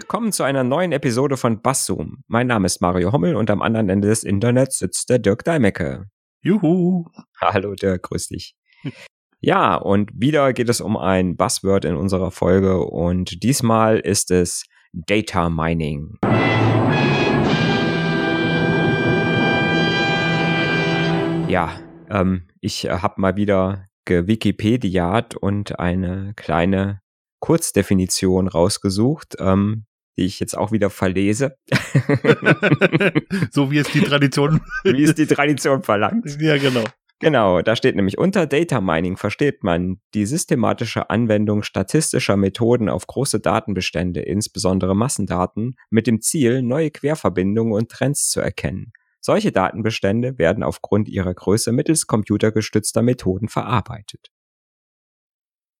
Willkommen zu einer neuen Episode von Basszoom. Mein Name ist Mario Hommel und am anderen Ende des Internets sitzt der Dirk Deimecke. Juhu. Hallo Dirk, grüß dich. Ja, und wieder geht es um ein Buzzword in unserer Folge und diesmal ist es Data Mining. Ja, ähm, ich äh, habe mal wieder gewikipediat und eine kleine Kurzdefinition rausgesucht, ähm, die ich jetzt auch wieder verlese. so wie es die Tradition. wie es die Tradition verlangt. Ja, genau. Genau, da steht nämlich unter Data Mining versteht man die systematische Anwendung statistischer Methoden auf große Datenbestände, insbesondere Massendaten, mit dem Ziel, neue Querverbindungen und Trends zu erkennen. Solche Datenbestände werden aufgrund ihrer Größe mittels computergestützter Methoden verarbeitet.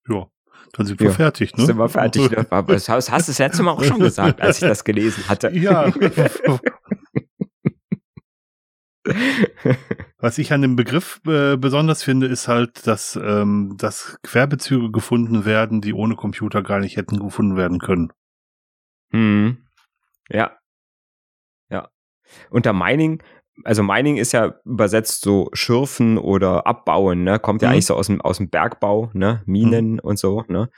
Ja, dann sind wir ja, fertig, ne? Sind wir fertig, ne? Aber das hast, hast du das letzte Mal auch schon gesagt, als ich das gelesen hatte. Ja. Was ich an dem Begriff äh, besonders finde, ist halt, dass, ähm, dass Querbezüge gefunden werden, die ohne Computer gar nicht hätten gefunden werden können. Hm. Ja. Ja. Unter Mining also Mining ist ja übersetzt so schürfen oder abbauen, ne? Kommt ja mhm. eigentlich so aus dem, aus dem Bergbau, ne? Minen mhm. und so, ne?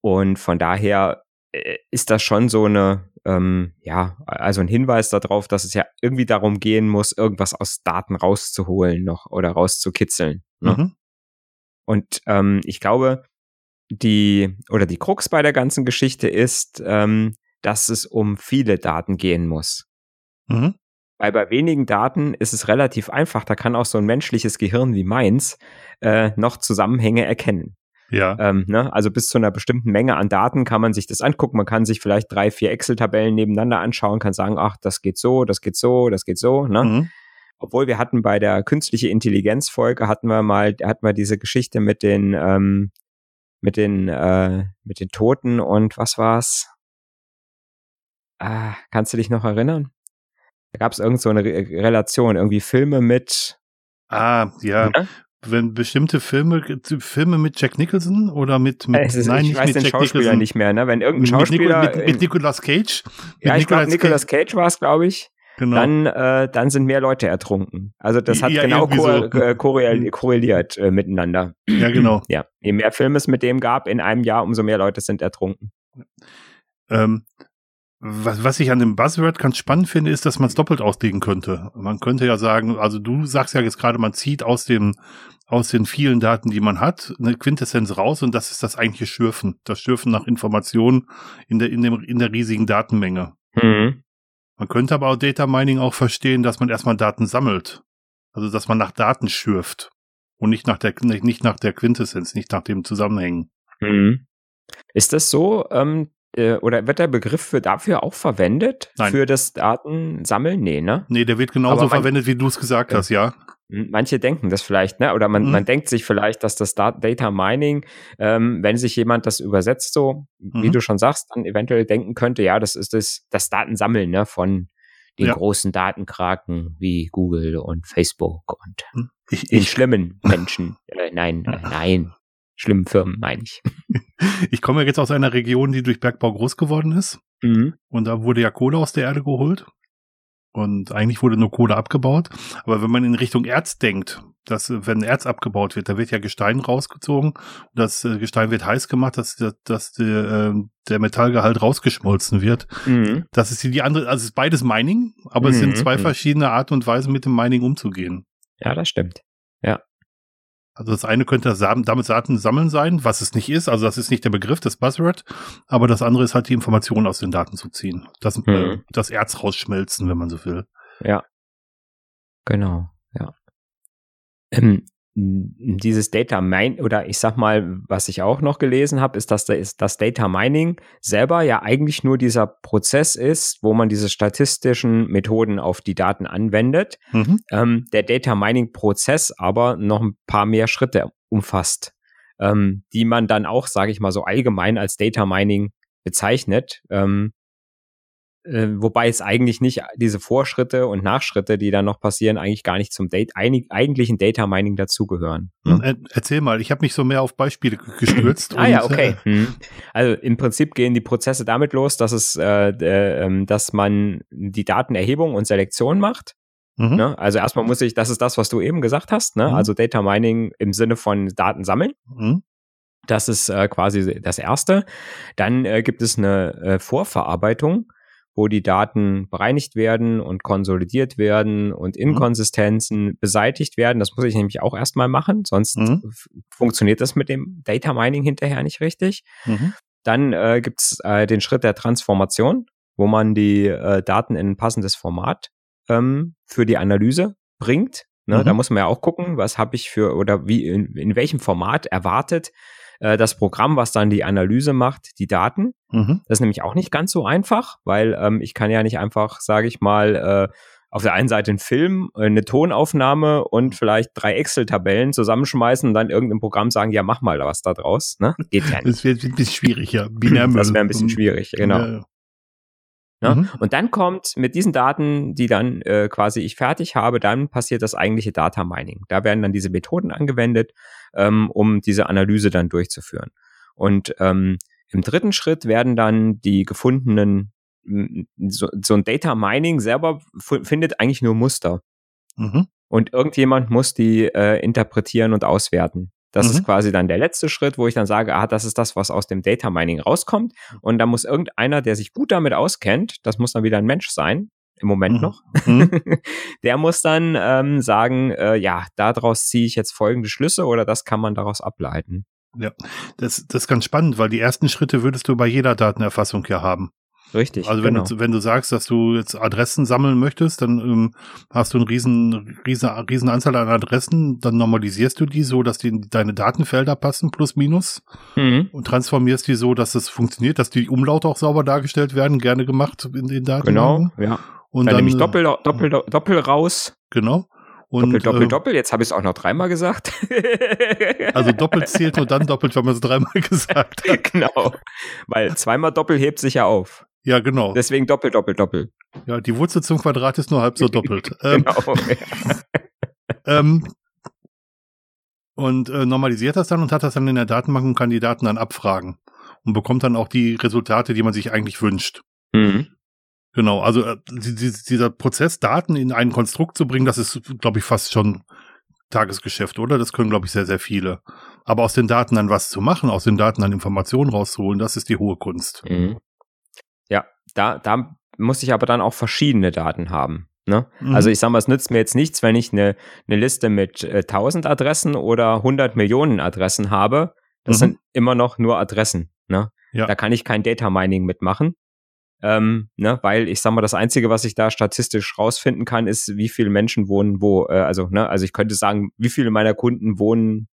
Und von daher äh, ist das schon so eine, ähm, ja, also ein Hinweis darauf, dass es ja irgendwie darum gehen muss, irgendwas aus Daten rauszuholen noch oder rauszukitzeln. Ne? Mhm. Und ähm, ich glaube, die oder die Krux bei der ganzen Geschichte ist, ähm, dass es um viele Daten gehen muss. Mhm. Weil bei wenigen Daten ist es relativ einfach. Da kann auch so ein menschliches Gehirn wie meins äh, noch Zusammenhänge erkennen. Ja. Ähm, ne? Also bis zu einer bestimmten Menge an Daten kann man sich das angucken. Man kann sich vielleicht drei, vier Excel-Tabellen nebeneinander anschauen, kann sagen, ach, das geht so, das geht so, das geht so. Ne? Mhm. Obwohl wir hatten bei der künstliche Intelligenz-Folge hatten wir mal, hatten wir diese Geschichte mit den, ähm, mit den, äh, mit den Toten und was war's? Ah, kannst du dich noch erinnern? Da gab es irgend so eine Re Relation, irgendwie Filme mit. Ah, ja. ja? Wenn bestimmte Filme, Filme mit Jack Nicholson oder mit, mit ist, nein, ich nicht weiß mit den Jack Schauspieler Nicholson. nicht mehr, ne? Wenn irgendein Schauspieler. Mit, mit, mit Nicolas Cage? ja, ich glaube, Nicolas Cage war es, glaube ich. Genau. Dann, äh, dann sind mehr Leute ertrunken. Also das hat ja, genau so. äh, korreliert, korreliert äh, miteinander. Ja, genau. Ja, je mehr Filme es mit dem gab in einem Jahr, umso mehr Leute sind ertrunken. Ähm, was, was ich an dem Buzzword ganz spannend finde, ist, dass man es doppelt auslegen könnte. Man könnte ja sagen, also du sagst ja jetzt gerade, man zieht aus dem, aus den vielen Daten, die man hat, eine Quintessenz raus und das ist das eigentliche Schürfen. Das Schürfen nach Informationen in der, in dem, in der riesigen Datenmenge. Mhm. Man könnte aber auch Data Mining auch verstehen, dass man erstmal Daten sammelt. Also, dass man nach Daten schürft und nicht nach der, nicht nach der Quintessenz, nicht nach dem Zusammenhängen. Mhm. Ist das so, ähm, äh, oder wird der Begriff für dafür auch verwendet? Nein. Für das Datensammeln? Nee, ne? Nee, der wird genauso man, verwendet, wie du es gesagt äh, hast, ja. Manche denken das vielleicht, ne? Oder man, mhm. man denkt sich vielleicht, dass das Data Mining, ähm, wenn sich jemand das übersetzt, so, mhm. wie du schon sagst, dann eventuell denken könnte, ja, das ist das, das Datensammeln, ne, von den ja. großen Datenkraken wie Google und Facebook und hm. ich, den ich, schlimmen Menschen. Äh, nein, äh, nein, schlimmen Firmen, meine ich. Ich komme ja jetzt aus einer Region, die durch Bergbau groß geworden ist. Mhm. Und da wurde ja Kohle aus der Erde geholt. Und eigentlich wurde nur Kohle abgebaut. Aber wenn man in Richtung Erz denkt, dass wenn Erz abgebaut wird, da wird ja Gestein rausgezogen und das äh, Gestein wird heiß gemacht, dass, dass der, äh, der Metallgehalt rausgeschmolzen wird. Mhm. Das ist die andere, also es ist beides Mining, aber mhm. es sind zwei mhm. verschiedene Arten und Weisen, mit dem Mining umzugehen. Ja, das stimmt. Ja. Also das eine könnte damit Daten sammeln sein, was es nicht ist. Also das ist nicht der Begriff des Buzzword, aber das andere ist halt die Informationen aus den Daten zu ziehen. Das, äh, mhm. äh, das Erz rausschmelzen, wenn man so will. Ja. Genau, ja. Ähm, dieses Data Mine oder ich sag mal, was ich auch noch gelesen habe, ist, dass das Data Mining selber ja eigentlich nur dieser Prozess ist, wo man diese statistischen Methoden auf die Daten anwendet. Mhm. Ähm, der Data Mining Prozess aber noch ein paar mehr Schritte umfasst, ähm, die man dann auch, sage ich mal so allgemein als Data Mining bezeichnet. Ähm, äh, wobei es eigentlich nicht diese Vorschritte und Nachschritte, die dann noch passieren, eigentlich gar nicht zum Date, einig, eigentlichen Data Mining dazugehören. Ne? Hm, erzähl mal, ich habe mich so mehr auf Beispiele gestürzt. ah ja, okay. Äh, hm. Also im Prinzip gehen die Prozesse damit los, dass es, äh, äh, dass man die Datenerhebung und Selektion macht. Mhm. Ne? Also erstmal muss ich, das ist das, was du eben gesagt hast, ne? Mhm. also Data Mining im Sinne von Daten sammeln. Mhm. Das ist äh, quasi das Erste. Dann äh, gibt es eine äh, Vorverarbeitung wo die Daten bereinigt werden und konsolidiert werden und mhm. Inkonsistenzen mhm. beseitigt werden. Das muss ich nämlich auch erstmal machen, sonst mhm. funktioniert das mit dem Data Mining hinterher nicht richtig. Mhm. Dann äh, gibt es äh, den Schritt der Transformation, wo man die äh, Daten in ein passendes Format ähm, für die Analyse bringt. Ne, Da mhm. muss man ja auch gucken, was habe ich für oder wie in, in welchem Format erwartet äh, das Programm, was dann die Analyse macht, die Daten. Mhm. Das ist nämlich auch nicht ganz so einfach, weil ähm, ich kann ja nicht einfach, sage ich mal, äh, auf der einen Seite einen Film, äh, eine Tonaufnahme und vielleicht drei Excel-Tabellen zusammenschmeißen und dann irgendein Programm sagen, ja, mach mal was da draus. Ne? Geht ja nicht. Das wird ein bisschen schwierig, ja. Binärmüll. Das wäre ein bisschen schwierig, genau. Ja, Ne? Mhm. Und dann kommt mit diesen Daten, die dann äh, quasi ich fertig habe, dann passiert das eigentliche Data Mining. Da werden dann diese Methoden angewendet, ähm, um diese Analyse dann durchzuführen. Und ähm, im dritten Schritt werden dann die gefundenen, so, so ein Data Mining selber findet eigentlich nur Muster. Mhm. Und irgendjemand muss die äh, interpretieren und auswerten. Das mhm. ist quasi dann der letzte Schritt, wo ich dann sage, ah, das ist das, was aus dem Data Mining rauskommt. Und da muss irgendeiner, der sich gut damit auskennt, das muss dann wieder ein Mensch sein, im Moment mhm. noch, mhm. der muss dann ähm, sagen, äh, ja, daraus ziehe ich jetzt folgende Schlüsse oder das kann man daraus ableiten. Ja, das, das ist ganz spannend, weil die ersten Schritte würdest du bei jeder Datenerfassung ja haben. Richtig. Also wenn genau. du wenn du sagst, dass du jetzt Adressen sammeln möchtest, dann ähm, hast du eine riesen, riesen riesen Anzahl an Adressen, dann normalisierst du die so, dass die deine Datenfelder passen plus minus mhm. und transformierst die so, dass es funktioniert, dass die Umlaute auch sauber dargestellt werden, gerne gemacht in den Daten. Genau, ja. Und dann, dann nehme ich Doppel, Doppel, Doppel raus. Genau. Und, doppel, doppel, äh, doppel. Jetzt habe ich es auch noch dreimal gesagt. also doppelt zählt nur dann doppelt, wenn man es dreimal gesagt hat. Genau. Weil zweimal doppel hebt sich ja auf. Ja, genau. Deswegen doppelt, doppelt, doppelt. Ja, die Wurzel zum Quadrat ist nur halb so doppelt. Ähm, genau. ähm, und äh, normalisiert das dann und hat das dann in der Datenbank und kann die Daten dann abfragen und bekommt dann auch die Resultate, die man sich eigentlich wünscht. Mhm. Genau, also äh, dieser Prozess, Daten in ein Konstrukt zu bringen, das ist, glaube ich, fast schon Tagesgeschäft, oder? Das können, glaube ich, sehr, sehr viele. Aber aus den Daten dann was zu machen, aus den Daten dann Informationen rauszuholen, das ist die hohe Kunst. Mhm. Ja, da, da muss ich aber dann auch verschiedene Daten haben. Ne? Mhm. Also ich sage mal, es nützt mir jetzt nichts, wenn ich eine, eine Liste mit äh, 1000 Adressen oder 100 Millionen Adressen habe. Das mhm. sind immer noch nur Adressen. Ne? Ja. Da kann ich kein Data Mining mitmachen. Ähm, ne, weil ich sag mal, das Einzige, was ich da statistisch rausfinden kann, ist, wie viele Menschen wohnen wo. Äh, also, ne, also ich könnte sagen, wie viele meiner Kunden wohnen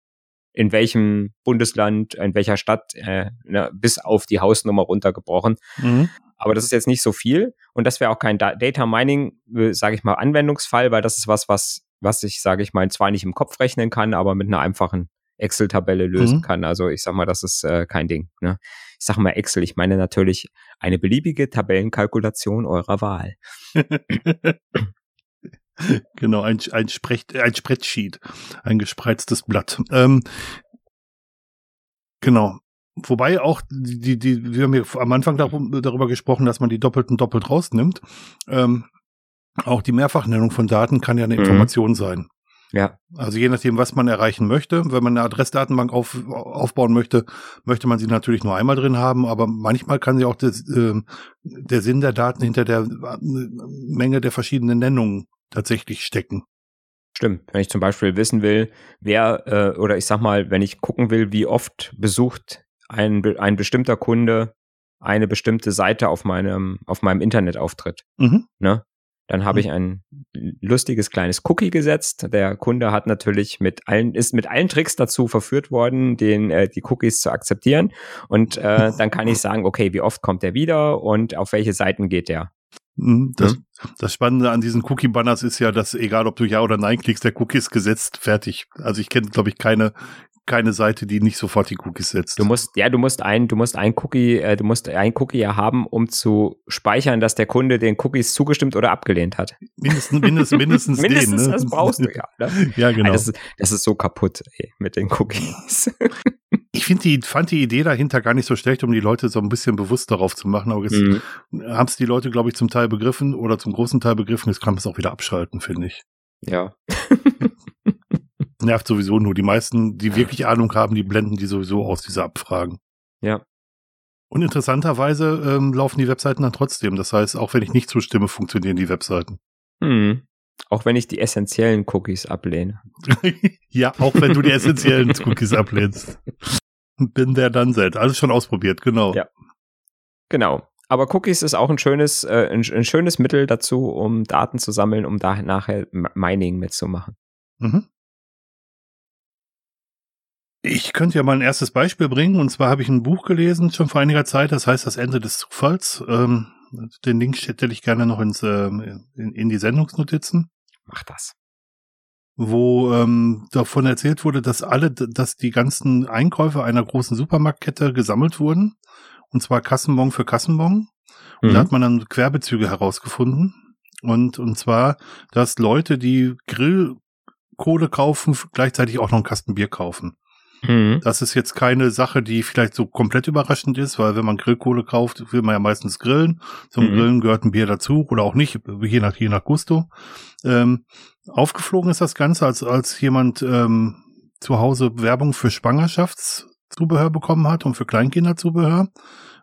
in welchem Bundesland, in welcher Stadt, äh, ne, bis auf die Hausnummer runtergebrochen. Mhm. Aber das ist jetzt nicht so viel und das wäre auch kein Data Mining, äh, sage ich mal, Anwendungsfall, weil das ist was, was, was ich, sage ich mal, zwar nicht im Kopf rechnen kann, aber mit einer einfachen Excel-Tabelle lösen mhm. kann. Also ich sag mal, das ist äh, kein Ding. Ne? Ich sag mal Excel, ich meine natürlich eine beliebige Tabellenkalkulation eurer Wahl. genau, ein, ein, Sprech, ein Spreadsheet, ein gespreiztes Blatt. Ähm, genau. Wobei auch die, die, wir haben ja am Anfang darüber gesprochen, dass man die Doppelten doppelt rausnimmt. Ähm, auch die Mehrfachnennung von Daten kann ja eine mhm. Information sein. Ja. Also je nachdem, was man erreichen möchte. Wenn man eine Adressdatenbank auf, aufbauen möchte, möchte man sie natürlich nur einmal drin haben, aber manchmal kann sie auch das, äh, der Sinn der Daten hinter der äh, Menge der verschiedenen Nennungen tatsächlich stecken. Stimmt. Wenn ich zum Beispiel wissen will, wer, äh, oder ich sag mal, wenn ich gucken will, wie oft besucht ein, ein bestimmter Kunde eine bestimmte Seite auf meinem, auf meinem Internetauftritt. Mhm. Ne? Dann habe ich mhm. ein lustiges kleines Cookie gesetzt. Der Kunde hat natürlich mit allen, ist mit allen Tricks dazu verführt worden, den, äh, die Cookies zu akzeptieren. Und äh, dann kann ich sagen, okay, wie oft kommt er wieder und auf welche Seiten geht er? Mhm, das, das Spannende an diesen Cookie-Banners ist ja, dass egal ob du Ja oder Nein klickst, der Cookie ist gesetzt, fertig. Also ich kenne, glaube ich, keine, keine Seite, die nicht sofort die Cookies setzt. Du musst, ja, du musst ein, du musst ein Cookie, äh, du musst ein Cookie ja haben, um zu speichern, dass der Kunde den Cookies zugestimmt oder abgelehnt hat. Mindestens, mindestens, mindestens, mindestens den, ne? das brauchst du ja. Ne? Ja, genau. Das ist, das ist so kaputt ey, mit den Cookies. Ich finde die, fand die Idee dahinter gar nicht so schlecht, um die Leute so ein bisschen bewusst darauf zu machen. Aber jetzt Mhm. haben es die Leute, glaube ich, zum Teil begriffen oder zum großen Teil begriffen. Jetzt kann man es auch wieder abschalten, finde ich. Ja. Nervt sowieso nur. Die meisten, die wirklich Ahnung haben, die blenden die sowieso aus, diese Abfragen. Ja. Und interessanterweise ähm, laufen die Webseiten dann trotzdem. Das heißt, auch wenn ich nicht zustimme, funktionieren die Webseiten. Hm. Auch wenn ich die essentiellen Cookies ablehne. ja, auch wenn du die essentiellen Cookies ablehnst. Bin der dann set. Alles schon ausprobiert, genau. Ja. Genau. Aber Cookies ist auch ein schönes, äh, ein, ein schönes Mittel dazu, um Daten zu sammeln, um da nachher Mining mitzumachen. Mhm. Ich könnte ja mal ein erstes Beispiel bringen. Und zwar habe ich ein Buch gelesen, schon vor einiger Zeit, das heißt Das Ende des Zufalls. Ähm, den Link stelle ich gerne noch ins, ähm, in, in die Sendungsnotizen, Mach das. wo ähm, davon erzählt wurde, dass alle, dass die ganzen Einkäufe einer großen Supermarktkette gesammelt wurden. Und zwar Kassenbon für Kassenbon. Und da Mhm. hat man dann Querbezüge herausgefunden. Und, und zwar, dass Leute, die Grillkohle kaufen, gleichzeitig auch noch einen Kasten Bier kaufen. Mhm. Das ist jetzt keine Sache, die vielleicht so komplett überraschend ist, weil wenn man Grillkohle kauft, will man ja meistens grillen. Zum Mhm. Grillen gehört ein Bier dazu oder auch nicht, je nach, je nach Gusto. Ähm, aufgeflogen ist das Ganze, als, als jemand ähm, zu Hause Werbung für Schwangerschaftszubehör bekommen hat und für Kleinkinderzubehör.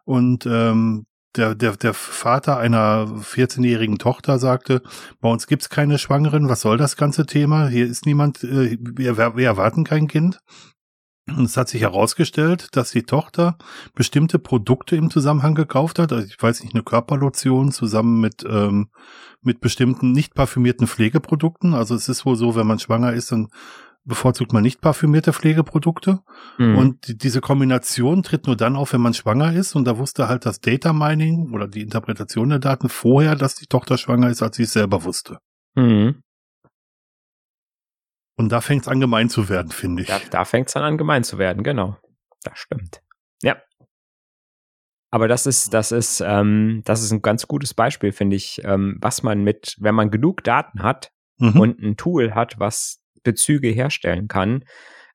Und ähm, der, der, der Vater einer 14-jährigen Tochter sagte, bei uns gibt's keine Schwangeren, was soll das ganze Thema? Hier ist niemand, äh, wir, wir erwarten kein Kind. Und es hat sich herausgestellt, dass die Tochter bestimmte Produkte im Zusammenhang gekauft hat. Also ich weiß nicht, eine Körperlotion zusammen mit, ähm, mit bestimmten nicht parfümierten Pflegeprodukten. Also es ist wohl so, wenn man schwanger ist, dann bevorzugt man nicht parfümierte Pflegeprodukte. Mhm. Und die, diese Kombination tritt nur dann auf, wenn man schwanger ist. Und da wusste halt das Data Mining oder die Interpretation der Daten vorher, dass die Tochter schwanger ist, als sie es selber wusste. Mhm. Und da fängt es an gemein zu werden, finde ich. Da, da fängt es dann an, gemein zu werden, genau. Das stimmt. Ja. Aber das ist, das ist, ähm, das ist ein ganz gutes Beispiel, finde ich, ähm, was man mit, wenn man genug Daten hat Mhm. und ein Tool hat, was Bezüge herstellen kann,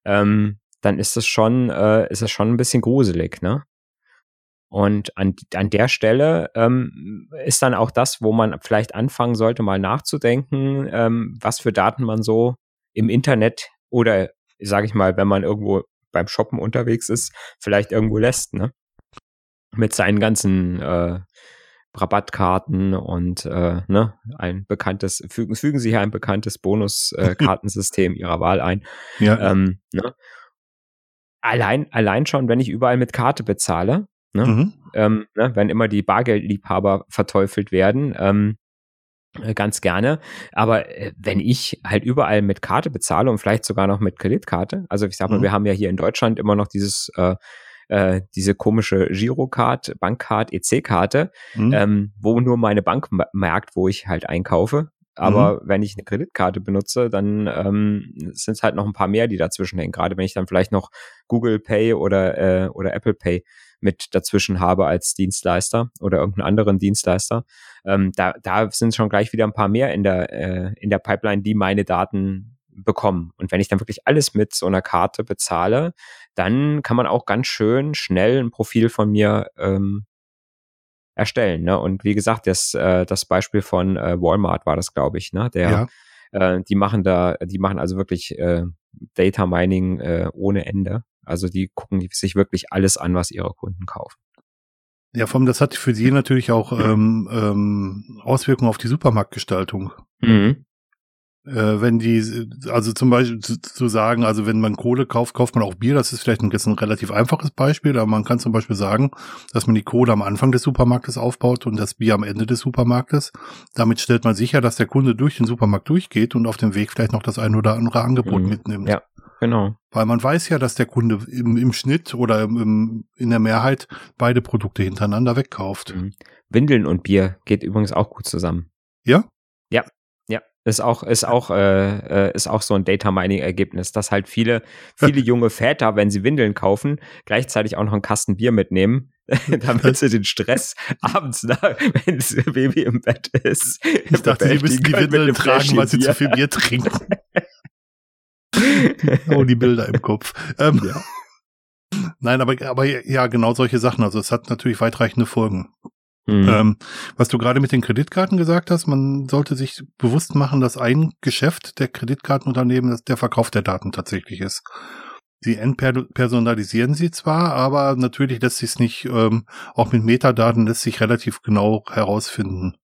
ähm, dann ist es schon, äh, ist es schon ein bisschen gruselig, ne? Und an, an der Stelle ähm, ist dann auch das, wo man vielleicht anfangen sollte, mal nachzudenken, ähm, was für Daten man so im Internet oder, sage ich mal, wenn man irgendwo beim Shoppen unterwegs ist, vielleicht irgendwo lässt, ne? Mit seinen ganzen äh, Rabattkarten und äh, ne, ein bekanntes, fügen, fügen Sie hier ein bekanntes Bonus-Kartensystem Ihrer Wahl ein. ja. Ähm, ne? Allein, allein schon, wenn ich überall mit Karte bezahle, ne? Mhm. ähm, ne, wenn immer die Bargeldliebhaber verteufelt werden, ähm, äh, ganz gerne. Aber äh, wenn ich halt überall mit Karte bezahle und vielleicht sogar noch mit Kreditkarte, also ich sag mal, Mhm. wir haben ja hier in Deutschland immer noch dieses äh, äh, diese komische Girocard, Bankcard, EC-Karte, Mhm. ähm, wo nur meine Bank merkt, wo ich halt einkaufe. Aber wenn ich eine Kreditkarte benutze, dann ähm, sind es halt noch ein paar mehr, die dazwischen hängen. Gerade wenn ich dann vielleicht noch Google Pay oder, äh, oder Apple Pay mit dazwischen habe als Dienstleister oder irgendeinen anderen Dienstleister. Ähm, da, da sind schon gleich wieder ein paar mehr in der, äh, in der Pipeline, die meine Daten bekommen. Und wenn ich dann wirklich alles mit so einer Karte bezahle, dann kann man auch ganz schön schnell ein Profil von mir ähm, erstellen. Ne? Und wie gesagt, das, äh, das Beispiel von äh, Walmart war das, glaube ich, ne? Der, ja. äh, die machen da, die machen also wirklich äh, Data Mining äh, ohne Ende. Also die gucken sich wirklich alles an, was ihre Kunden kaufen. Ja, vom, das hat für sie natürlich auch ähm, ähm, Auswirkungen auf die Supermarktgestaltung. Mhm. Äh, wenn die, also zum Beispiel zu, zu sagen, also wenn man Kohle kauft, kauft man auch Bier. Das ist vielleicht ein, jetzt ein relativ einfaches Beispiel, aber man kann zum Beispiel sagen, dass man die Kohle am Anfang des Supermarktes aufbaut und das Bier am Ende des Supermarktes. Damit stellt man sicher, dass der Kunde durch den Supermarkt durchgeht und auf dem Weg vielleicht noch das ein oder andere Angebot Mhm. mitnimmt. Ja. Genau. Weil man weiß ja, dass der Kunde im, im Schnitt oder im, im, in der Mehrheit beide Produkte hintereinander wegkauft. Mhm. Windeln und Bier geht übrigens auch gut zusammen. Ja? Ja, ja. Ist auch, ist auch, äh, äh, ist auch so ein Data Mining Ergebnis, dass halt viele, viele junge Väter, wenn sie Windeln kaufen, gleichzeitig auch noch einen Kasten Bier mitnehmen, damit sie den Stress abends, na, wenn das Baby im Bett ist. Ich dachte, sie müssen die Windeln tragen, weil sie zu viel Bier trinken. oh, die Bilder im Kopf. Ähm, ja. Nein, aber, aber ja, genau solche Sachen. Also es hat natürlich weitreichende Folgen. Mhm. Ähm, was du gerade mit den Kreditkarten gesagt hast, man sollte sich bewusst machen, dass ein Geschäft der Kreditkartenunternehmen der Verkauf der Daten tatsächlich ist. Sie entpersonalisieren sie zwar, aber natürlich lässt sich es nicht, ähm, auch mit Metadaten lässt sich relativ genau herausfinden,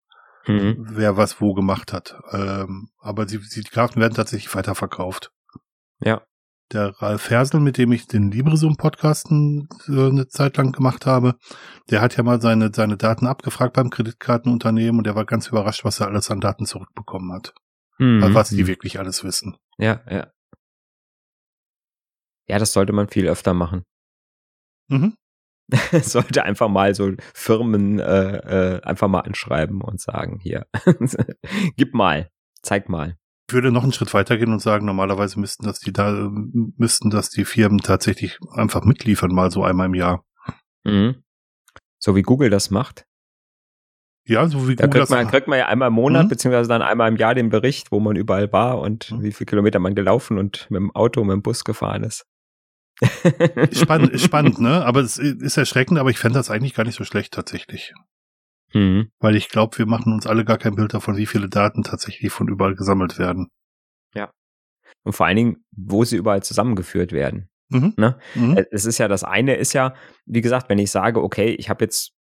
mhm. wer was wo gemacht hat. Ähm, aber sie, sie, die Karten werden tatsächlich weiterverkauft. Ja der Ralf Hersel, mit dem ich den LibreZoom-Podcast äh, eine Zeit lang gemacht habe, der hat ja mal seine, seine Daten abgefragt beim Kreditkartenunternehmen und der war ganz überrascht, was er alles an Daten zurückbekommen hat. Mhm. Also was die wirklich alles wissen. Ja, ja. Ja, das sollte man viel öfter machen. Mhm. sollte einfach mal so Firmen äh, äh, einfach mal anschreiben und sagen, hier, gib mal, zeig mal würde noch einen Schritt weitergehen und sagen, normalerweise müssten das die da, müssten das die Firmen tatsächlich einfach mitliefern, mal so einmal im Jahr. Mhm. So wie Google das macht. Ja, so wie da Google kriegt man, das kriegt man ja einmal im Monat, mhm. beziehungsweise dann einmal im Jahr den Bericht, wo man überall war und mhm. wie viele Kilometer man gelaufen und mit dem Auto, mit dem Bus gefahren ist. spannend, spannend, ne? Aber es ist erschreckend, aber ich fände das eigentlich gar nicht so schlecht tatsächlich. Mhm. Weil ich glaube, wir machen uns alle gar kein Bild davon, wie viele Daten tatsächlich von überall gesammelt werden. Ja. Und vor allen Dingen, wo sie überall zusammengeführt werden. Mhm. Ne? Mhm. Äh, es ist ja, das eine ist ja, wie gesagt, wenn ich sage, okay, ich habe jetzt,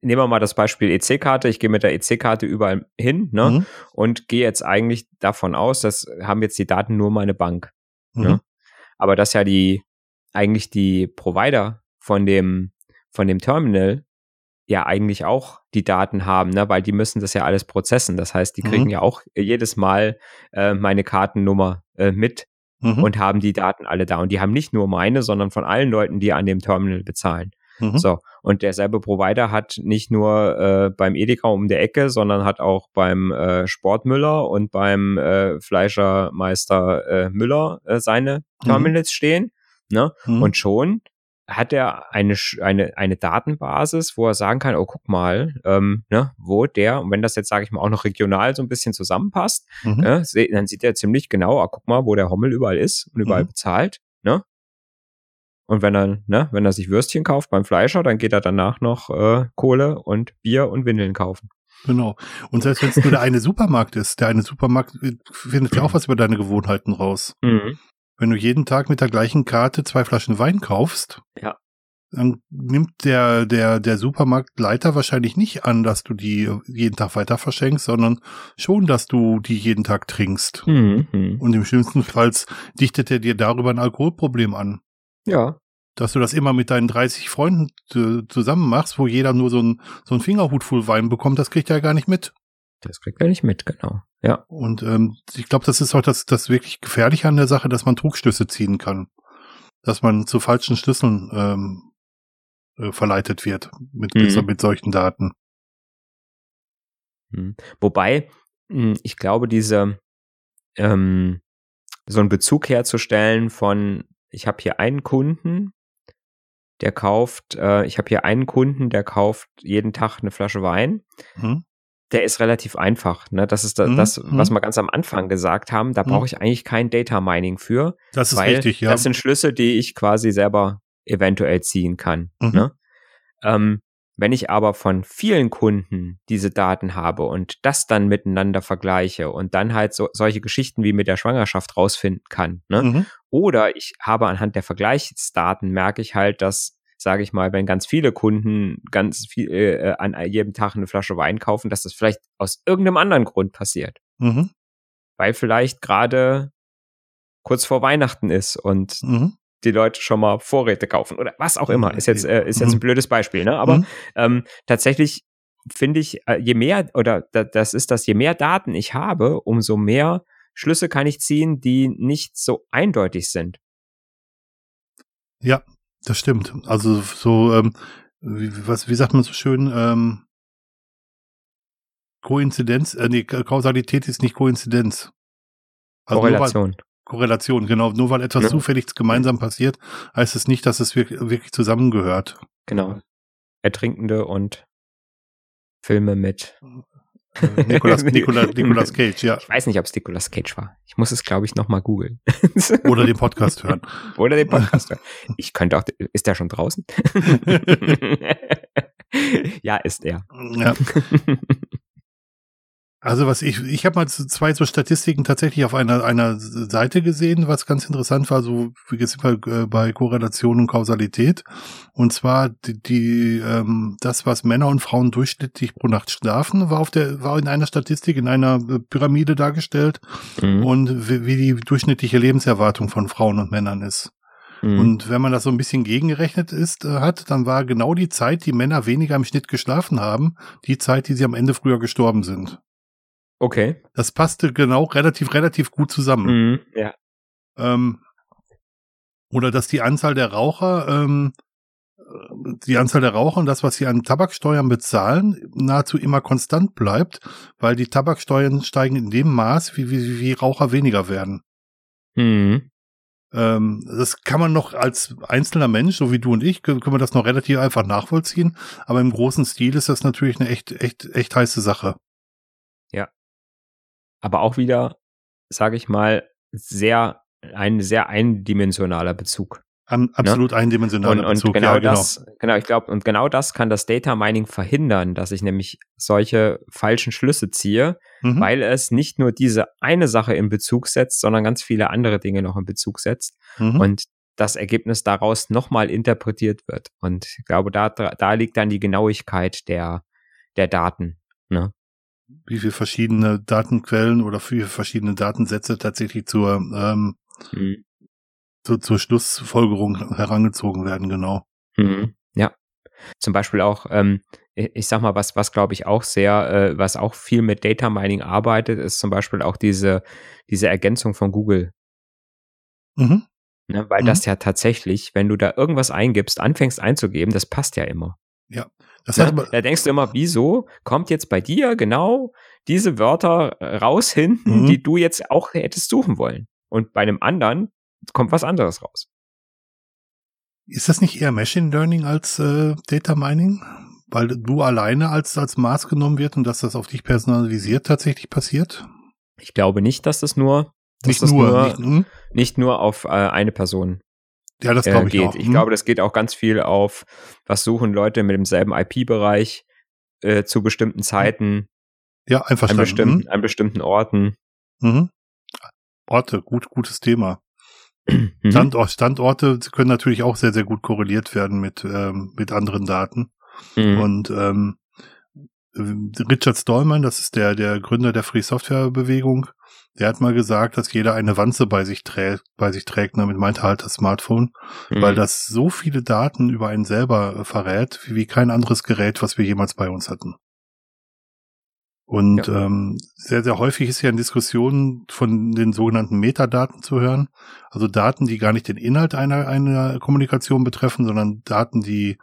nehmen wir mal das Beispiel EC-Karte, ich gehe mit der EC-Karte überall hin ne? Mhm. und gehe jetzt eigentlich davon aus, dass haben jetzt die Daten nur meine Bank. Ne? Mhm. Aber dass ja die, eigentlich die Provider von dem, von dem Terminal ja eigentlich auch die Daten haben, ne? weil die müssen das ja alles prozessen. Das heißt, die kriegen mhm. ja auch jedes Mal äh, meine Kartennummer äh, mit mhm. und haben die Daten alle da. Und die haben nicht nur meine, sondern von allen Leuten, die an dem Terminal bezahlen. Mhm. So, und derselbe Provider hat nicht nur äh, beim Edeka um der Ecke, sondern hat auch beim äh, Sportmüller und beim äh, Fleischermeister äh, Müller äh, seine mhm. Terminals stehen. Ne? Mhm. Und schon hat er eine, eine, eine Datenbasis, wo er sagen kann, oh, guck mal, ähm, ne, wo der, und wenn das jetzt, sage ich mal, auch noch regional so ein bisschen zusammenpasst, mhm. ne, dann sieht er ziemlich genau, ah, guck mal, wo der Hommel überall ist und überall mhm. bezahlt, ne? Und wenn er, ne, wenn er sich Würstchen kauft beim Fleischer, dann geht er danach noch äh, Kohle und Bier und Windeln kaufen. Genau. Und selbst wenn es nur der eine Supermarkt ist, der eine Supermarkt findet ja auch was über deine Gewohnheiten raus. Mhm. Wenn du jeden Tag mit der gleichen Karte zwei Flaschen Wein kaufst, ja. dann nimmt der, der, der Supermarktleiter wahrscheinlich nicht an, dass du die jeden Tag weiter verschenkst, sondern schon, dass du die jeden Tag trinkst. Mhm. Und im schlimmsten Fall dichtet er dir darüber ein Alkoholproblem an. Ja. Dass du das immer mit deinen 30 Freunden zusammen machst, wo jeder nur so ein, so ein Fingerhut voll Wein bekommt, das kriegt er ja gar nicht mit. Das kriegt er nicht mit, genau. Ja. Und ähm, ich glaube, das ist auch das, das wirklich Gefährliche an der Sache, dass man Trugschlüsse ziehen kann. Dass man zu falschen Schlüsseln ähm, äh, verleitet wird mit, mhm. mit solchen Daten. Mhm. Wobei, hm, ich glaube, diese ähm, so einen Bezug herzustellen von, ich habe hier einen Kunden, der kauft, äh, ich habe hier einen Kunden, der kauft jeden Tag eine Flasche Wein. Mhm der ist relativ einfach. Ne? Das ist da, mhm. das, was mhm. wir ganz am Anfang gesagt haben. Da mhm. brauche ich eigentlich kein Data Mining für. Das ist richtig, ja. Das sind Schlüsse, die ich quasi selber eventuell ziehen kann. Mhm. Ne? Ähm, wenn ich aber von vielen Kunden diese Daten habe und das dann miteinander vergleiche und dann halt so, solche Geschichten wie mit der Schwangerschaft rausfinden kann, ne? Mhm. oder ich habe anhand der Vergleichsdaten merke ich halt, dass sage ich mal, wenn ganz viele Kunden ganz viel äh, an jedem Tag eine Flasche Wein kaufen, dass das vielleicht aus irgendeinem anderen Grund passiert. Mhm. Weil vielleicht gerade kurz vor Weihnachten ist und mhm. die Leute schon mal Vorräte kaufen oder was auch immer. Ist jetzt, äh, ist jetzt ein mhm. blödes Beispiel, ne? Aber mhm. ähm, tatsächlich finde ich, äh, je mehr, oder da, das ist das, je mehr Daten ich habe, umso mehr Schlüsse kann ich ziehen, die nicht so eindeutig sind. Ja, das stimmt. Also so, ähm, wie, was, wie sagt man so schön, ähm, Koinzidenz, äh, nee, Kausalität ist nicht Koinzidenz. Also Korrelation. Weil, Korrelation, genau. Nur weil etwas ja. zufällig gemeinsam passiert, heißt es nicht, dass es wirklich, wirklich zusammengehört. Genau. Ertrinkende und Filme mit Nicolas, Nicolas, Nicolas Cage, ja. Ich weiß nicht, ob es Nicolas Cage war. Ich muss es, glaube ich, nochmal googeln. Oder den Podcast hören. Oder den Podcast hören. Ich könnte auch, ist der schon draußen? ja, ist er. Ja. Also was ich, ich habe mal zwei so Statistiken tatsächlich auf einer, einer Seite gesehen, was ganz interessant war, so wie gesagt äh, bei Korrelation und Kausalität. Und zwar die, die ähm, das, was Männer und Frauen durchschnittlich pro Nacht schlafen, war auf der, war in einer Statistik in einer äh, Pyramide dargestellt mhm. und wie, wie die durchschnittliche Lebenserwartung von Frauen und Männern ist. Mhm. Und wenn man das so ein bisschen gegengerechnet ist, äh, hat, dann war genau die Zeit, die Männer weniger im Schnitt geschlafen haben, die Zeit, die sie am Ende früher gestorben sind. Okay. Das passte genau relativ, relativ gut zusammen. Mhm, ja. Ähm, oder dass die Anzahl der Raucher, ähm, die Anzahl der Raucher und das, was sie an Tabaksteuern bezahlen, nahezu immer konstant bleibt, weil die Tabaksteuern steigen in dem Maß, wie, wie, wie Raucher weniger werden. Mhm. Ähm, das kann man noch als einzelner Mensch, so wie du und ich, können, können wir das noch relativ einfach nachvollziehen. Aber im großen Stil ist das natürlich eine echt, echt, echt heiße Sache aber auch wieder, sage ich mal, sehr ein sehr eindimensionaler Bezug. Am, ne? absolut ne? eindimensionaler und, Bezug. Und genau ja, genau. das, genau, ich glaube, und genau das kann das Data Mining verhindern, dass ich nämlich solche falschen Schlüsse ziehe, mhm. weil es nicht nur diese eine Sache in Bezug setzt, sondern ganz viele andere Dinge noch in Bezug setzt. Mhm. Und das Ergebnis daraus nochmal interpretiert wird. Und ich glaube, da, da liegt dann die Genauigkeit der, der Daten. Ne? Wie viele verschiedene Datenquellen oder wie viele verschiedene Datensätze tatsächlich zur, ähm, mhm. zu, zur Schlussfolgerung herangezogen werden, genau. Mhm. Ja. Zum Beispiel auch, ähm, ich sag mal, was, was glaube ich auch sehr, äh, was auch viel mit Data Mining arbeitet, ist zum Beispiel auch diese, diese Ergänzung von Google. Mhm. Ne, weil mhm. das ja tatsächlich, wenn du da irgendwas eingibst, anfängst einzugeben, das passt ja immer. Ja. Das ne? Da denkst du immer, wieso kommt jetzt bei dir genau diese Wörter äh, raus hinten, mhm. die du jetzt auch hättest suchen wollen? Und bei einem anderen kommt was anderes raus. Ist das nicht eher Machine Learning als äh, Data Mining? Weil du alleine als, als Maß genommen wird und dass das auf dich personalisiert tatsächlich passiert? Ich glaube nicht, dass das nur, dass nicht, das nur, nur nicht, hm? nicht, nur auf äh, eine Person ja, das glaube ich geht. Auch. Ich hm. glaube, das geht auch ganz viel auf, was suchen Leute mit demselben IP-Bereich äh, zu bestimmten Zeiten. Ja, einfach an bestimmten, hm. an bestimmten Orten. Mhm. Orte, gut, gutes Thema. Mhm. Standort, Standorte können natürlich auch sehr, sehr gut korreliert werden mit, ähm, mit anderen Daten. Mhm. Und ähm, Richard Stallman, das ist der, der Gründer der Free Software Bewegung, der hat mal gesagt, dass jeder eine Wanze bei sich trägt, bei sich trägt, damit meinte halt das Smartphone, mhm. weil das so viele Daten über einen selber äh, verrät, wie, wie kein anderes Gerät, was wir jemals bei uns hatten. Und ja. ähm, sehr, sehr häufig ist ja in Diskussionen von den sogenannten Metadaten zu hören. Also Daten, die gar nicht den Inhalt einer, einer Kommunikation betreffen, sondern Daten, die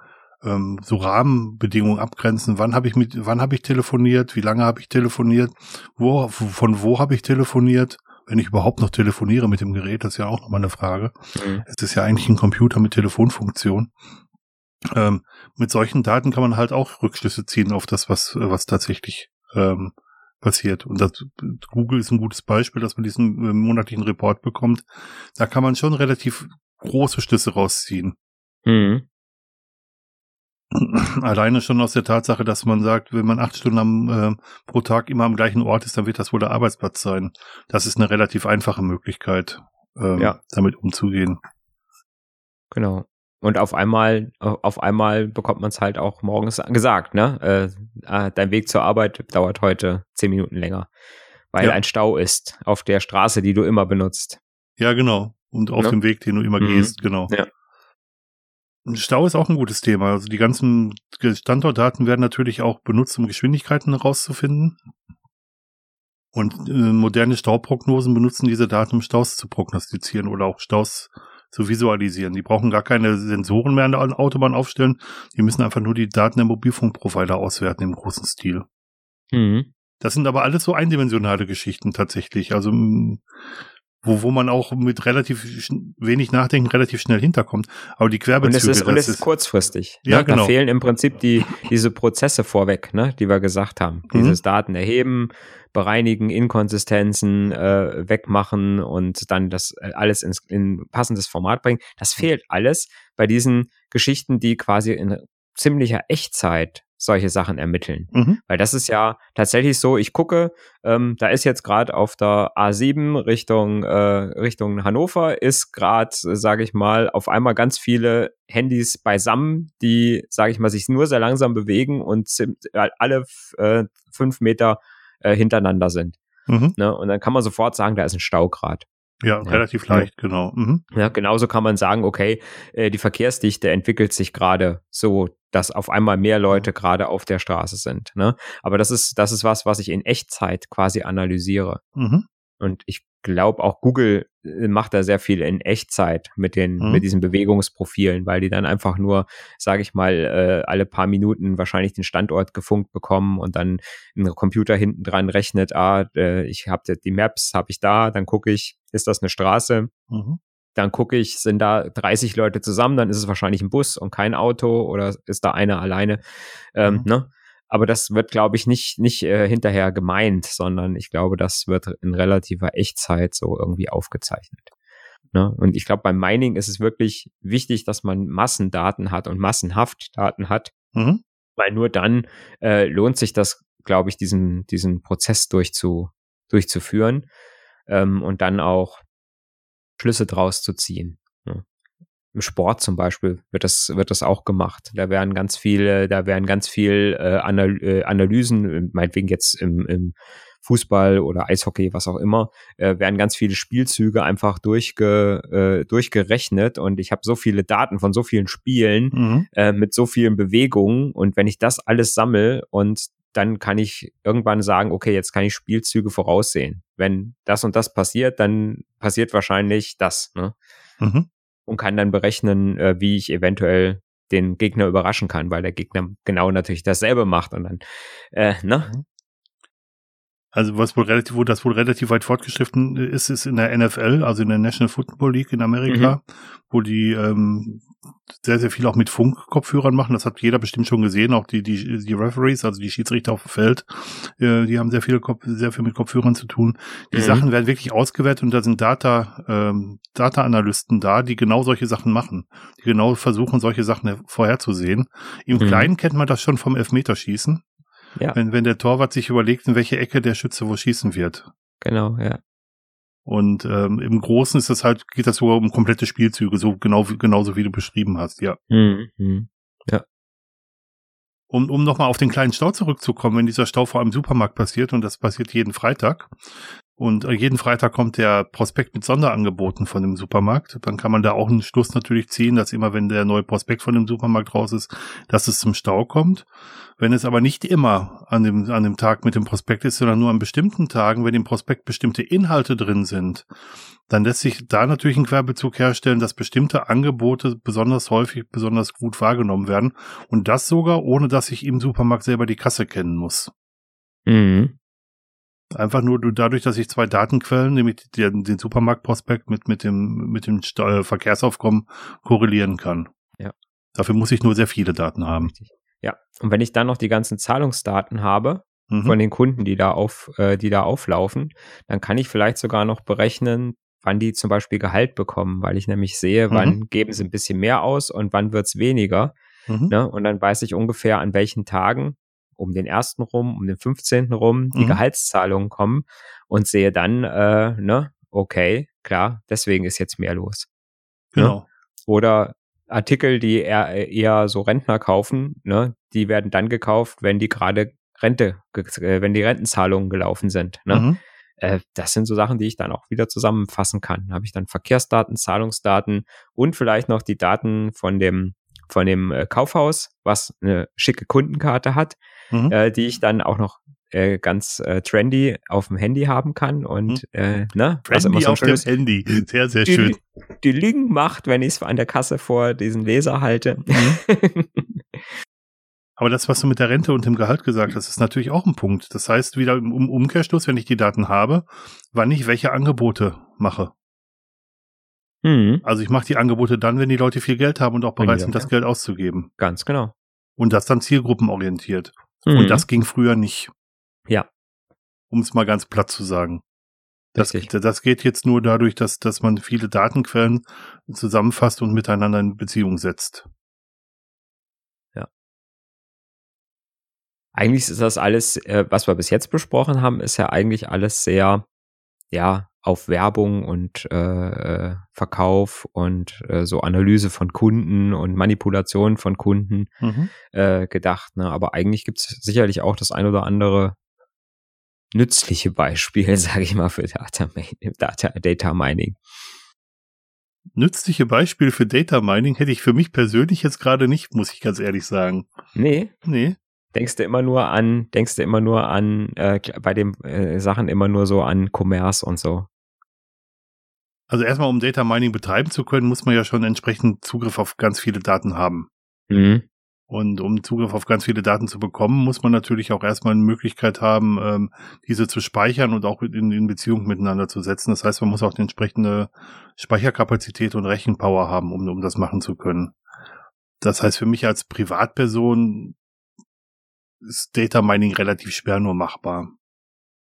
ähm, so Rahmenbedingungen abgrenzen. Wann habe ich mit, wann habe ich telefoniert? Wie lange habe ich telefoniert? Wo, von wo habe ich telefoniert? Wenn ich überhaupt noch telefoniere mit dem Gerät, das ist ja auch nochmal eine Frage. Mhm. Es ist ja eigentlich ein Computer mit Telefonfunktion. Ähm, mit solchen Daten kann man halt auch Rückschlüsse ziehen auf das, was, was tatsächlich ähm, passiert. Und das, Google ist ein gutes Beispiel, dass man diesen äh, monatlichen Report bekommt. Da kann man schon relativ große Schlüsse rausziehen. Mhm. Alleine schon aus der Tatsache, dass man sagt, wenn man acht Stunden am, äh, pro Tag immer am gleichen Ort ist, dann wird das wohl der Arbeitsplatz sein. Das ist eine relativ einfache Möglichkeit, ähm, ja. damit umzugehen. Genau. Und auf einmal, auf einmal bekommt man es halt auch morgens gesagt, ne? Äh, ah, dein Weg zur Arbeit dauert heute zehn Minuten länger, weil ja. ein Stau ist auf der Straße, die du immer benutzt. Ja, genau. Und auf ne? dem Weg, den du immer mhm. gehst, genau. Ja. Stau ist auch ein gutes Thema. Also die ganzen Standortdaten werden natürlich auch benutzt, um Geschwindigkeiten herauszufinden. Und äh, moderne Stauprognosen benutzen diese Daten, um Staus zu prognostizieren oder auch Staus zu visualisieren. Die brauchen gar keine Sensoren mehr an der Autobahn aufstellen. Die müssen einfach nur die Daten der Mobilfunkprovider auswerten im großen Stil. Mhm. Das sind aber alles so eindimensionale Geschichten tatsächlich. Also wo, wo man auch mit relativ wenig Nachdenken relativ schnell hinterkommt. Aber die Querbezüge. Und es ist, und es ist kurzfristig. Ja, ne? genau. Da fehlen im Prinzip die, diese Prozesse vorweg, ne, die wir gesagt haben. Mhm. Dieses Daten erheben, bereinigen, Inkonsistenzen äh, wegmachen und dann das äh, alles ins in passendes Format bringen. Das fehlt alles bei diesen Geschichten, die quasi in ziemlicher Echtzeit solche Sachen ermitteln. Mhm. Weil das ist ja tatsächlich so, ich gucke, ähm, da ist jetzt gerade auf der A7 Richtung, äh, Richtung Hannover, ist gerade, sage ich mal, auf einmal ganz viele Handys beisammen, die, sage ich mal, sich nur sehr langsam bewegen und alle äh, fünf Meter äh, hintereinander sind. Mhm. Ne? Und dann kann man sofort sagen, da ist ein Stau gerade. Ja, relativ leicht, genau. Mhm. Ja, genauso kann man sagen, okay, äh, die Verkehrsdichte entwickelt sich gerade so, dass auf einmal mehr Leute mhm. gerade auf der Straße sind. Ne? Aber das ist, das ist was, was ich in Echtzeit quasi analysiere. Mhm. Und ich glaube auch Google äh, macht da sehr viel in Echtzeit mit den mhm. mit diesen Bewegungsprofilen, weil die dann einfach nur, sage ich mal, äh, alle paar Minuten wahrscheinlich den Standort gefunkt bekommen und dann ein Computer hinten dran rechnet, ah, äh, ich habe die Maps, habe ich da, dann gucke ich, ist das eine Straße? Mhm. Dann gucke ich, sind da 30 Leute zusammen, dann ist es wahrscheinlich ein Bus und kein Auto oder ist da einer alleine. Ähm, mhm. ne? Aber das wird, glaube ich, nicht, nicht äh, hinterher gemeint, sondern ich glaube, das wird in relativer Echtzeit so irgendwie aufgezeichnet. Ne? Und ich glaube, beim Mining ist es wirklich wichtig, dass man Massendaten hat und massenhaft Daten hat, mhm. weil nur dann äh, lohnt sich das, glaube ich, diesen, diesen Prozess durchzu, durchzuführen ähm, und dann auch Schlüsse draus zu ziehen. Ne? Im Sport zum Beispiel wird das, wird das auch gemacht. Da werden ganz viele, da werden ganz viel äh, Anal äh, Analysen, meinetwegen jetzt im, im Fußball oder Eishockey, was auch immer, äh, werden ganz viele Spielzüge einfach durchge, äh, durchgerechnet und ich habe so viele Daten von so vielen Spielen mhm. äh, mit so vielen Bewegungen und wenn ich das alles sammle und dann kann ich irgendwann sagen, okay, jetzt kann ich Spielzüge voraussehen. Wenn das und das passiert, dann passiert wahrscheinlich das. Ne? Mhm und kann dann berechnen, äh, wie ich eventuell den Gegner überraschen kann, weil der Gegner genau natürlich dasselbe macht und dann, äh, ne? Also was wohl relativ, wo das wohl relativ weit fortgeschritten ist, ist in der NFL, also in der National Football League in Amerika, mhm. wo die ähm, sehr, sehr viel auch mit Funkkopfhörern machen. Das hat jeder bestimmt schon gesehen, auch die, die, die Referees, also die Schiedsrichter auf dem Feld, äh, die haben sehr viel, sehr viel mit Kopfhörern zu tun. Die mhm. Sachen werden wirklich ausgewertet und da sind Data, ähm, Data-Analysten da, die genau solche Sachen machen, die genau versuchen, solche Sachen vorherzusehen. Im mhm. Kleinen kennt man das schon vom Elfmeterschießen. Ja. Wenn, wenn der Torwart sich überlegt, in welche Ecke der Schütze wo schießen wird. Genau, ja. Und ähm, im Großen ist das halt, geht das sogar um komplette Spielzüge, so genau genauso wie du beschrieben hast, ja. Mhm. Ja. Um, um nochmal auf den kleinen Stau zurückzukommen, wenn dieser Stau vor einem Supermarkt passiert, und das passiert jeden Freitag, und jeden Freitag kommt der Prospekt mit Sonderangeboten von dem Supermarkt. Dann kann man da auch einen Schluss natürlich ziehen, dass immer, wenn der neue Prospekt von dem Supermarkt raus ist, dass es zum Stau kommt. Wenn es aber nicht immer an dem, an dem Tag mit dem Prospekt ist, sondern nur an bestimmten Tagen, wenn im Prospekt bestimmte Inhalte drin sind, dann lässt sich da natürlich ein Querbezug herstellen, dass bestimmte Angebote besonders häufig, besonders gut wahrgenommen werden. Und das sogar, ohne dass ich im Supermarkt selber die Kasse kennen muss. Mhm. Einfach nur dadurch, dass ich zwei Datenquellen, nämlich den, den Supermarktprospekt mit, mit dem, mit dem Steu Verkehrsaufkommen korrelieren kann. Ja. Dafür muss ich nur sehr viele Daten haben. Richtig. Ja. Und wenn ich dann noch die ganzen Zahlungsdaten habe, mhm. von den Kunden, die da auf, äh, die da auflaufen, dann kann ich vielleicht sogar noch berechnen, wann die zum Beispiel Gehalt bekommen, weil ich nämlich sehe, mhm. wann geben sie ein bisschen mehr aus und wann wird's weniger. Mhm. Ne? Und dann weiß ich ungefähr, an welchen Tagen um den ersten rum, um den 15. rum die mhm. Gehaltszahlungen kommen und sehe dann, äh, ne, okay, klar, deswegen ist jetzt mehr los. Ne? Genau. Ne? Oder Artikel, die eher, eher so Rentner kaufen, ne, die werden dann gekauft, wenn die gerade Rente, äh, wenn die Rentenzahlungen gelaufen sind. Ne? Mhm. Äh, das sind so Sachen, die ich dann auch wieder zusammenfassen kann. Da habe ich dann Verkehrsdaten, Zahlungsdaten und vielleicht noch die Daten von dem von dem äh, Kaufhaus, was eine schicke Kundenkarte hat, mhm. äh, die ich dann auch noch äh, ganz äh, trendy auf dem Handy haben kann und mhm. äh, ne, trendy immer so auf dem Handy, sehr sehr die, schön. Die Link macht, wenn ich es an der Kasse vor diesen Laser halte. Mhm. Aber das, was du mit der Rente und dem Gehalt gesagt hast, ist natürlich auch ein Punkt. Das heißt, wieder im Umkehrschluss, wenn ich die Daten habe, wann ich welche Angebote mache. Mhm. Also ich mache die Angebote dann, wenn die Leute viel Geld haben und auch bereit sind, das Geld auszugeben. Ganz genau. Und das dann zielgruppenorientiert. Mhm. Und das ging früher nicht. Ja. Um es mal ganz platt zu sagen. Das, das geht jetzt nur dadurch, dass, dass man viele Datenquellen zusammenfasst und miteinander in Beziehung setzt. Ja. Eigentlich ist das alles, äh, was wir bis jetzt besprochen haben, ist ja eigentlich alles sehr, ja, auf Werbung und äh, äh Verkauf und äh, so Analyse von Kunden und Manipulation von Kunden mhm. äh, gedacht. Ne? Aber eigentlich gibt es sicherlich auch das ein oder andere nützliche Beispiel, sage ich mal, für Data, Data, Data Mining. Nützliche Beispiel für Data Mining hätte ich für mich persönlich jetzt gerade nicht, muss ich ganz ehrlich sagen. Nee. Nee. Denkst du immer nur an, denkst du immer nur an, äh, bei den äh, Sachen immer nur so an Commerce und so? Also erstmal, um Data Mining betreiben zu können, muss man ja schon entsprechend Zugriff auf ganz viele Daten haben. Mhm. Und um Zugriff auf ganz viele Daten zu bekommen, muss man natürlich auch erstmal eine Möglichkeit haben, ähm, diese zu speichern und auch in, in Beziehung miteinander zu setzen. Das heißt, man muss auch die entsprechende Speicherkapazität und Rechenpower haben, um, um das machen zu können. Das heißt, für mich als Privatperson ist Data Mining relativ schwer nur machbar.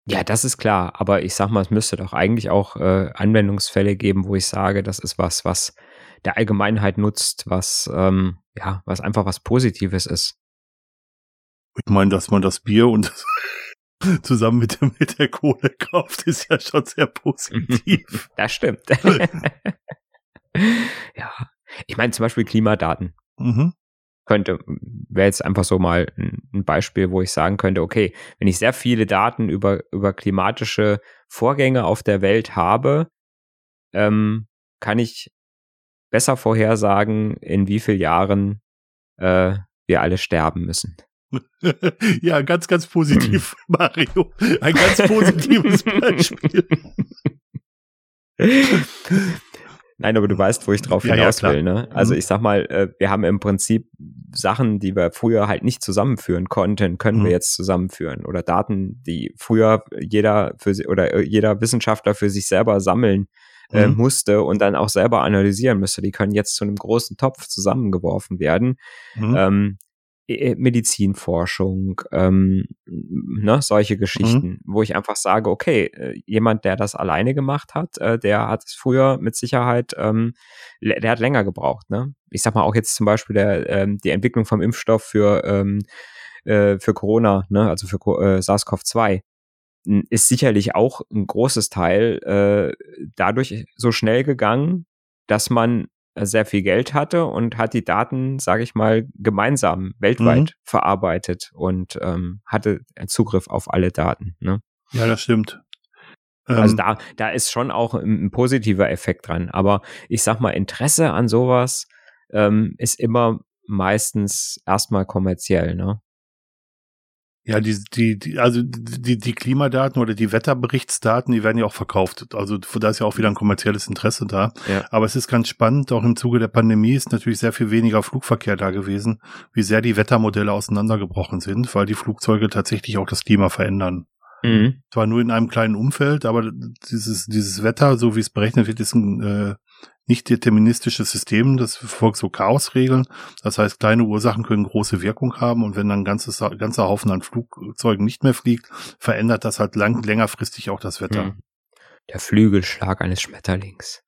Ja, das ist klar. Aber ich sag mal, es müsste doch eigentlich auch äh, Anwendungsfälle geben, wo ich sage, das ist was, was der Allgemeinheit nutzt, was ähm, ja, was einfach was Positives ist. Ich meine, dass man das Bier und zusammen mit, mit der Kohle kauft, ist ja schon sehr positiv. das stimmt. ja. Ich meine zum Beispiel Klimadaten. Mhm könnte, wäre jetzt einfach so mal ein Beispiel, wo ich sagen könnte, okay, wenn ich sehr viele Daten über, über klimatische Vorgänge auf der Welt habe, ähm, kann ich besser vorhersagen, in wie vielen Jahren äh, wir alle sterben müssen. ja, ganz, ganz positiv, Mario. Ein ganz positives Beispiel. Nein, aber du weißt, wo ich drauf ja, hinaus ja, will. Ne? Also mhm. ich sag mal, äh, wir haben im Prinzip Sachen, die wir früher halt nicht zusammenführen konnten, können mhm. wir jetzt zusammenführen. Oder Daten, die früher jeder für oder äh, jeder Wissenschaftler für sich selber sammeln äh, mhm. musste und dann auch selber analysieren müsste, die können jetzt zu einem großen Topf zusammengeworfen werden. Mhm. Ähm, äh, Medizinforschung, ähm, ne, solche Geschichten, mhm. wo ich einfach sage, okay, äh, jemand, der das alleine gemacht hat, äh, der hat es früher mit Sicherheit, ähm, der hat länger gebraucht. Ne? Ich sag mal auch jetzt zum Beispiel der, ähm, die Entwicklung vom Impfstoff für ähm, äh, für Corona, ne, also für äh, SARS-CoV-2 ist sicherlich auch ein großes Teil äh, dadurch so schnell gegangen, dass man sehr viel Geld hatte und hat die Daten, sage ich mal, gemeinsam weltweit mhm. verarbeitet und ähm, hatte Zugriff auf alle Daten. Ne? Ja, das stimmt. Also ähm, da, da ist schon auch ein, ein, positiver Effekt dran. Aber ich sag mal, Interesse an sowas ähm, ist immer meistens erstmal kommerziell, ne? Ja, die, die, die, also die, die Klimadaten oder die Wetterberichtsdaten, die werden ja auch verkauft. Also da ist ja auch wieder ein kommerzielles Interesse da. Ja. Aber es ist ganz spannend, auch im Zuge der Pandemie ist natürlich sehr viel weniger Flugverkehr da gewesen, wie sehr die Wettermodelle auseinandergebrochen sind, weil die Flugzeuge tatsächlich auch das Klima verändern. Mhm. Zwar nur in einem kleinen Umfeld, aber dieses, dieses Wetter, so wie es berechnet wird, ist ein äh, nicht deterministisches System, das folgt so Chaosregeln. Das heißt, kleine Ursachen können große Wirkung haben und wenn dann ein ganzes, ganzer Haufen an Flugzeugen nicht mehr fliegt, verändert das halt lang, längerfristig auch das Wetter. Hm. Der Flügelschlag eines Schmetterlings.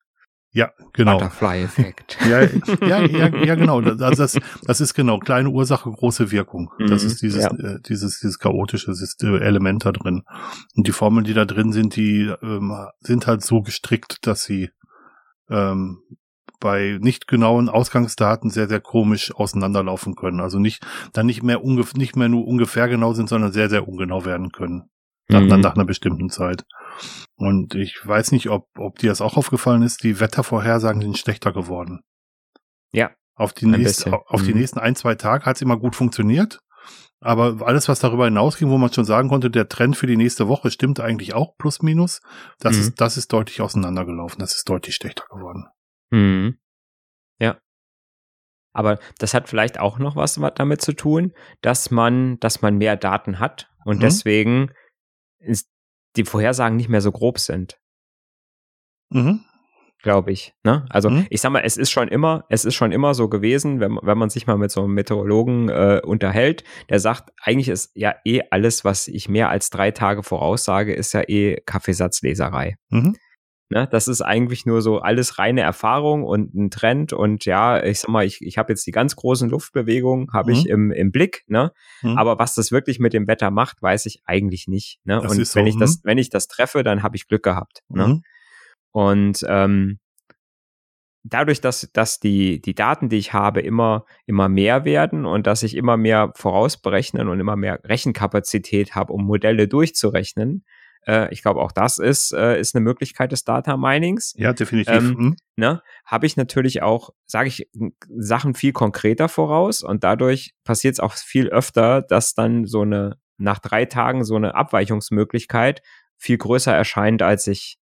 Ja, genau. Butterfly-Effekt. ja, ja, ja, ja, genau. Also das, das ist genau kleine Ursache, große Wirkung. Das mhm, ist dieses, ja. äh, dieses, dieses chaotische Element da drin. Und die Formeln, die da drin sind, die ähm, sind halt so gestrickt, dass sie ähm, bei nicht genauen Ausgangsdaten sehr, sehr komisch auseinanderlaufen können. Also nicht, dann nicht mehr ungef nicht mehr nur ungefähr genau sind, sondern sehr, sehr ungenau werden können. Nach, mhm. nach einer bestimmten Zeit. Und ich weiß nicht, ob, ob dir das auch aufgefallen ist, die Wettervorhersagen sind schlechter geworden. Ja. Auf die, nächst, auf mhm. die nächsten ein, zwei Tage hat es immer gut funktioniert. Aber alles, was darüber hinausging, wo man schon sagen konnte, der Trend für die nächste Woche stimmt eigentlich auch plus minus, das, mhm. ist, das ist deutlich auseinandergelaufen. Das ist deutlich schlechter geworden. Mhm. Ja. Aber das hat vielleicht auch noch was damit zu tun, dass man, dass man mehr Daten hat und mhm. deswegen die Vorhersagen nicht mehr so grob sind. Mhm glaube ich. Ne? Also mhm. ich sag mal, es ist schon immer, es ist schon immer so gewesen, wenn, wenn man sich mal mit so einem Meteorologen äh, unterhält, der sagt, eigentlich ist ja eh alles, was ich mehr als drei Tage voraussage, ist ja eh Kaffeesatzleserei. Mhm. Ne, das ist eigentlich nur so alles reine Erfahrung und ein Trend. Und ja, ich sag mal, ich, ich habe jetzt die ganz großen Luftbewegungen, habe mhm. ich im, im Blick, ne? Mhm. Aber was das wirklich mit dem Wetter macht, weiß ich eigentlich nicht. Ne? Das und so, wenn ich das, mhm. wenn ich das treffe, dann habe ich Glück gehabt. Ne? Und ähm, dadurch, dass, dass die, die Daten, die ich habe, immer, immer mehr werden und dass ich immer mehr vorausberechnen und immer mehr Rechenkapazität habe, um Modelle durchzurechnen, äh, ich glaube, auch das ist, äh, ist eine Möglichkeit des Data Minings. Ja, definitiv. Ähm, mhm. ne, habe ich natürlich auch, sage ich, Sachen viel konkreter voraus und dadurch passiert es auch viel öfter, dass dann so eine, nach drei Tagen so eine Abweichungsmöglichkeit viel größer erscheint, als ich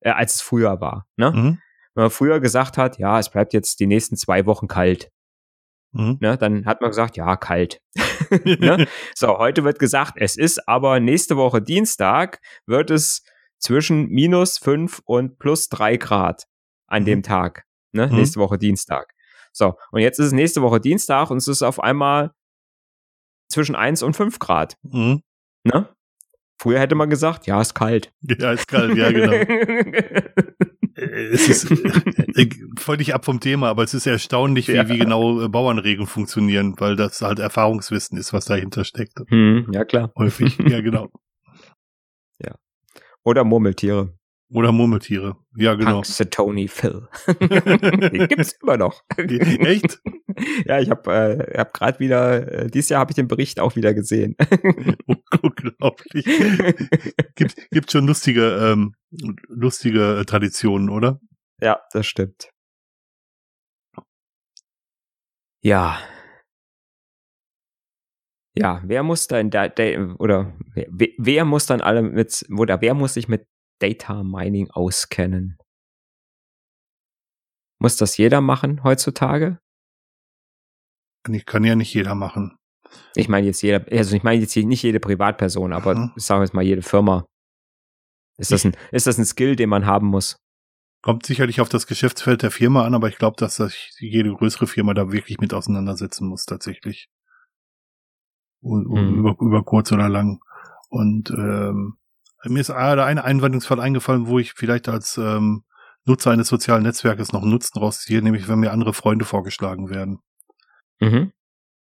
äh, als es früher war. Ne? Mhm. Wenn man früher gesagt hat, ja, es bleibt jetzt die nächsten zwei Wochen kalt. Mhm. Ne, dann hat man gesagt, ja, kalt. ne? So, heute wird gesagt, es ist aber nächste Woche Dienstag wird es zwischen minus fünf und plus drei Grad an mhm. dem Tag. Ne? Mhm. Nächste Woche Dienstag. So, und jetzt ist es nächste Woche Dienstag und es ist auf einmal zwischen eins und fünf Grad. Mhm. Ne? Früher hätte man gesagt, ja, ist kalt. Ja, ist kalt, ja, genau. es ist äh, völlig ab vom Thema, aber es ist erstaunlich, wie, ja. wie genau äh, Bauernregeln funktionieren, weil das halt Erfahrungswissen ist, was dahinter steckt. Hm, ja, klar. Häufig, ja, genau. Ja. Oder Murmeltiere. Oder Murmeltiere. Ja, genau. Tony Phil. Die gibt's immer noch. Echt? Ja, ich habe äh, hab gerade wieder, äh, dieses Jahr habe ich den Bericht auch wieder gesehen. Unglaublich. gibt, gibt schon lustige, ähm, lustige äh, Traditionen, oder? Ja, das stimmt. Ja. Ja, wer muss da in der, oder wer, wer muss dann alle mit, oder wer muss sich mit Data Mining auskennen. Muss das jeder machen heutzutage? Ich kann ja nicht jeder machen. Ich meine jetzt jeder, also ich meine jetzt nicht jede Privatperson, aber mhm. ich sage jetzt mal jede Firma. Ist das, ein, ist das ein Skill, den man haben muss? Kommt sicherlich auf das Geschäftsfeld der Firma an, aber ich glaube, dass sich jede größere Firma da wirklich mit auseinandersetzen muss, tatsächlich. Und, mhm. über, über kurz oder lang. Und ähm, mir ist gerade ein Einwandungsfall eingefallen, wo ich vielleicht als ähm, Nutzer eines sozialen Netzwerkes noch einen Nutzen rausziehe, nämlich wenn mir andere Freunde vorgeschlagen werden. Mhm.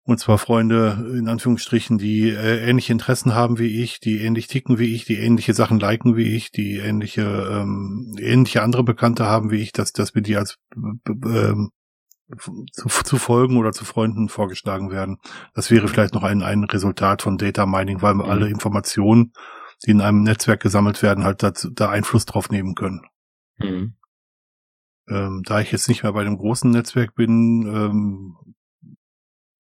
Und zwar Freunde in Anführungsstrichen, die äh, ähnliche Interessen haben wie ich, die ähnlich ticken wie ich, die ähnliche Sachen liken wie ich, die ähnliche ähm, ähnliche andere Bekannte haben wie ich, dass dass wir die als äh, zu, zu Folgen oder zu Freunden vorgeschlagen werden. Das wäre vielleicht noch ein, ein Resultat von Data Mining, weil wir mhm. alle Informationen die in einem Netzwerk gesammelt werden, halt da, da Einfluss drauf nehmen können. Mhm. Ähm, da ich jetzt nicht mehr bei dem großen Netzwerk bin, ähm,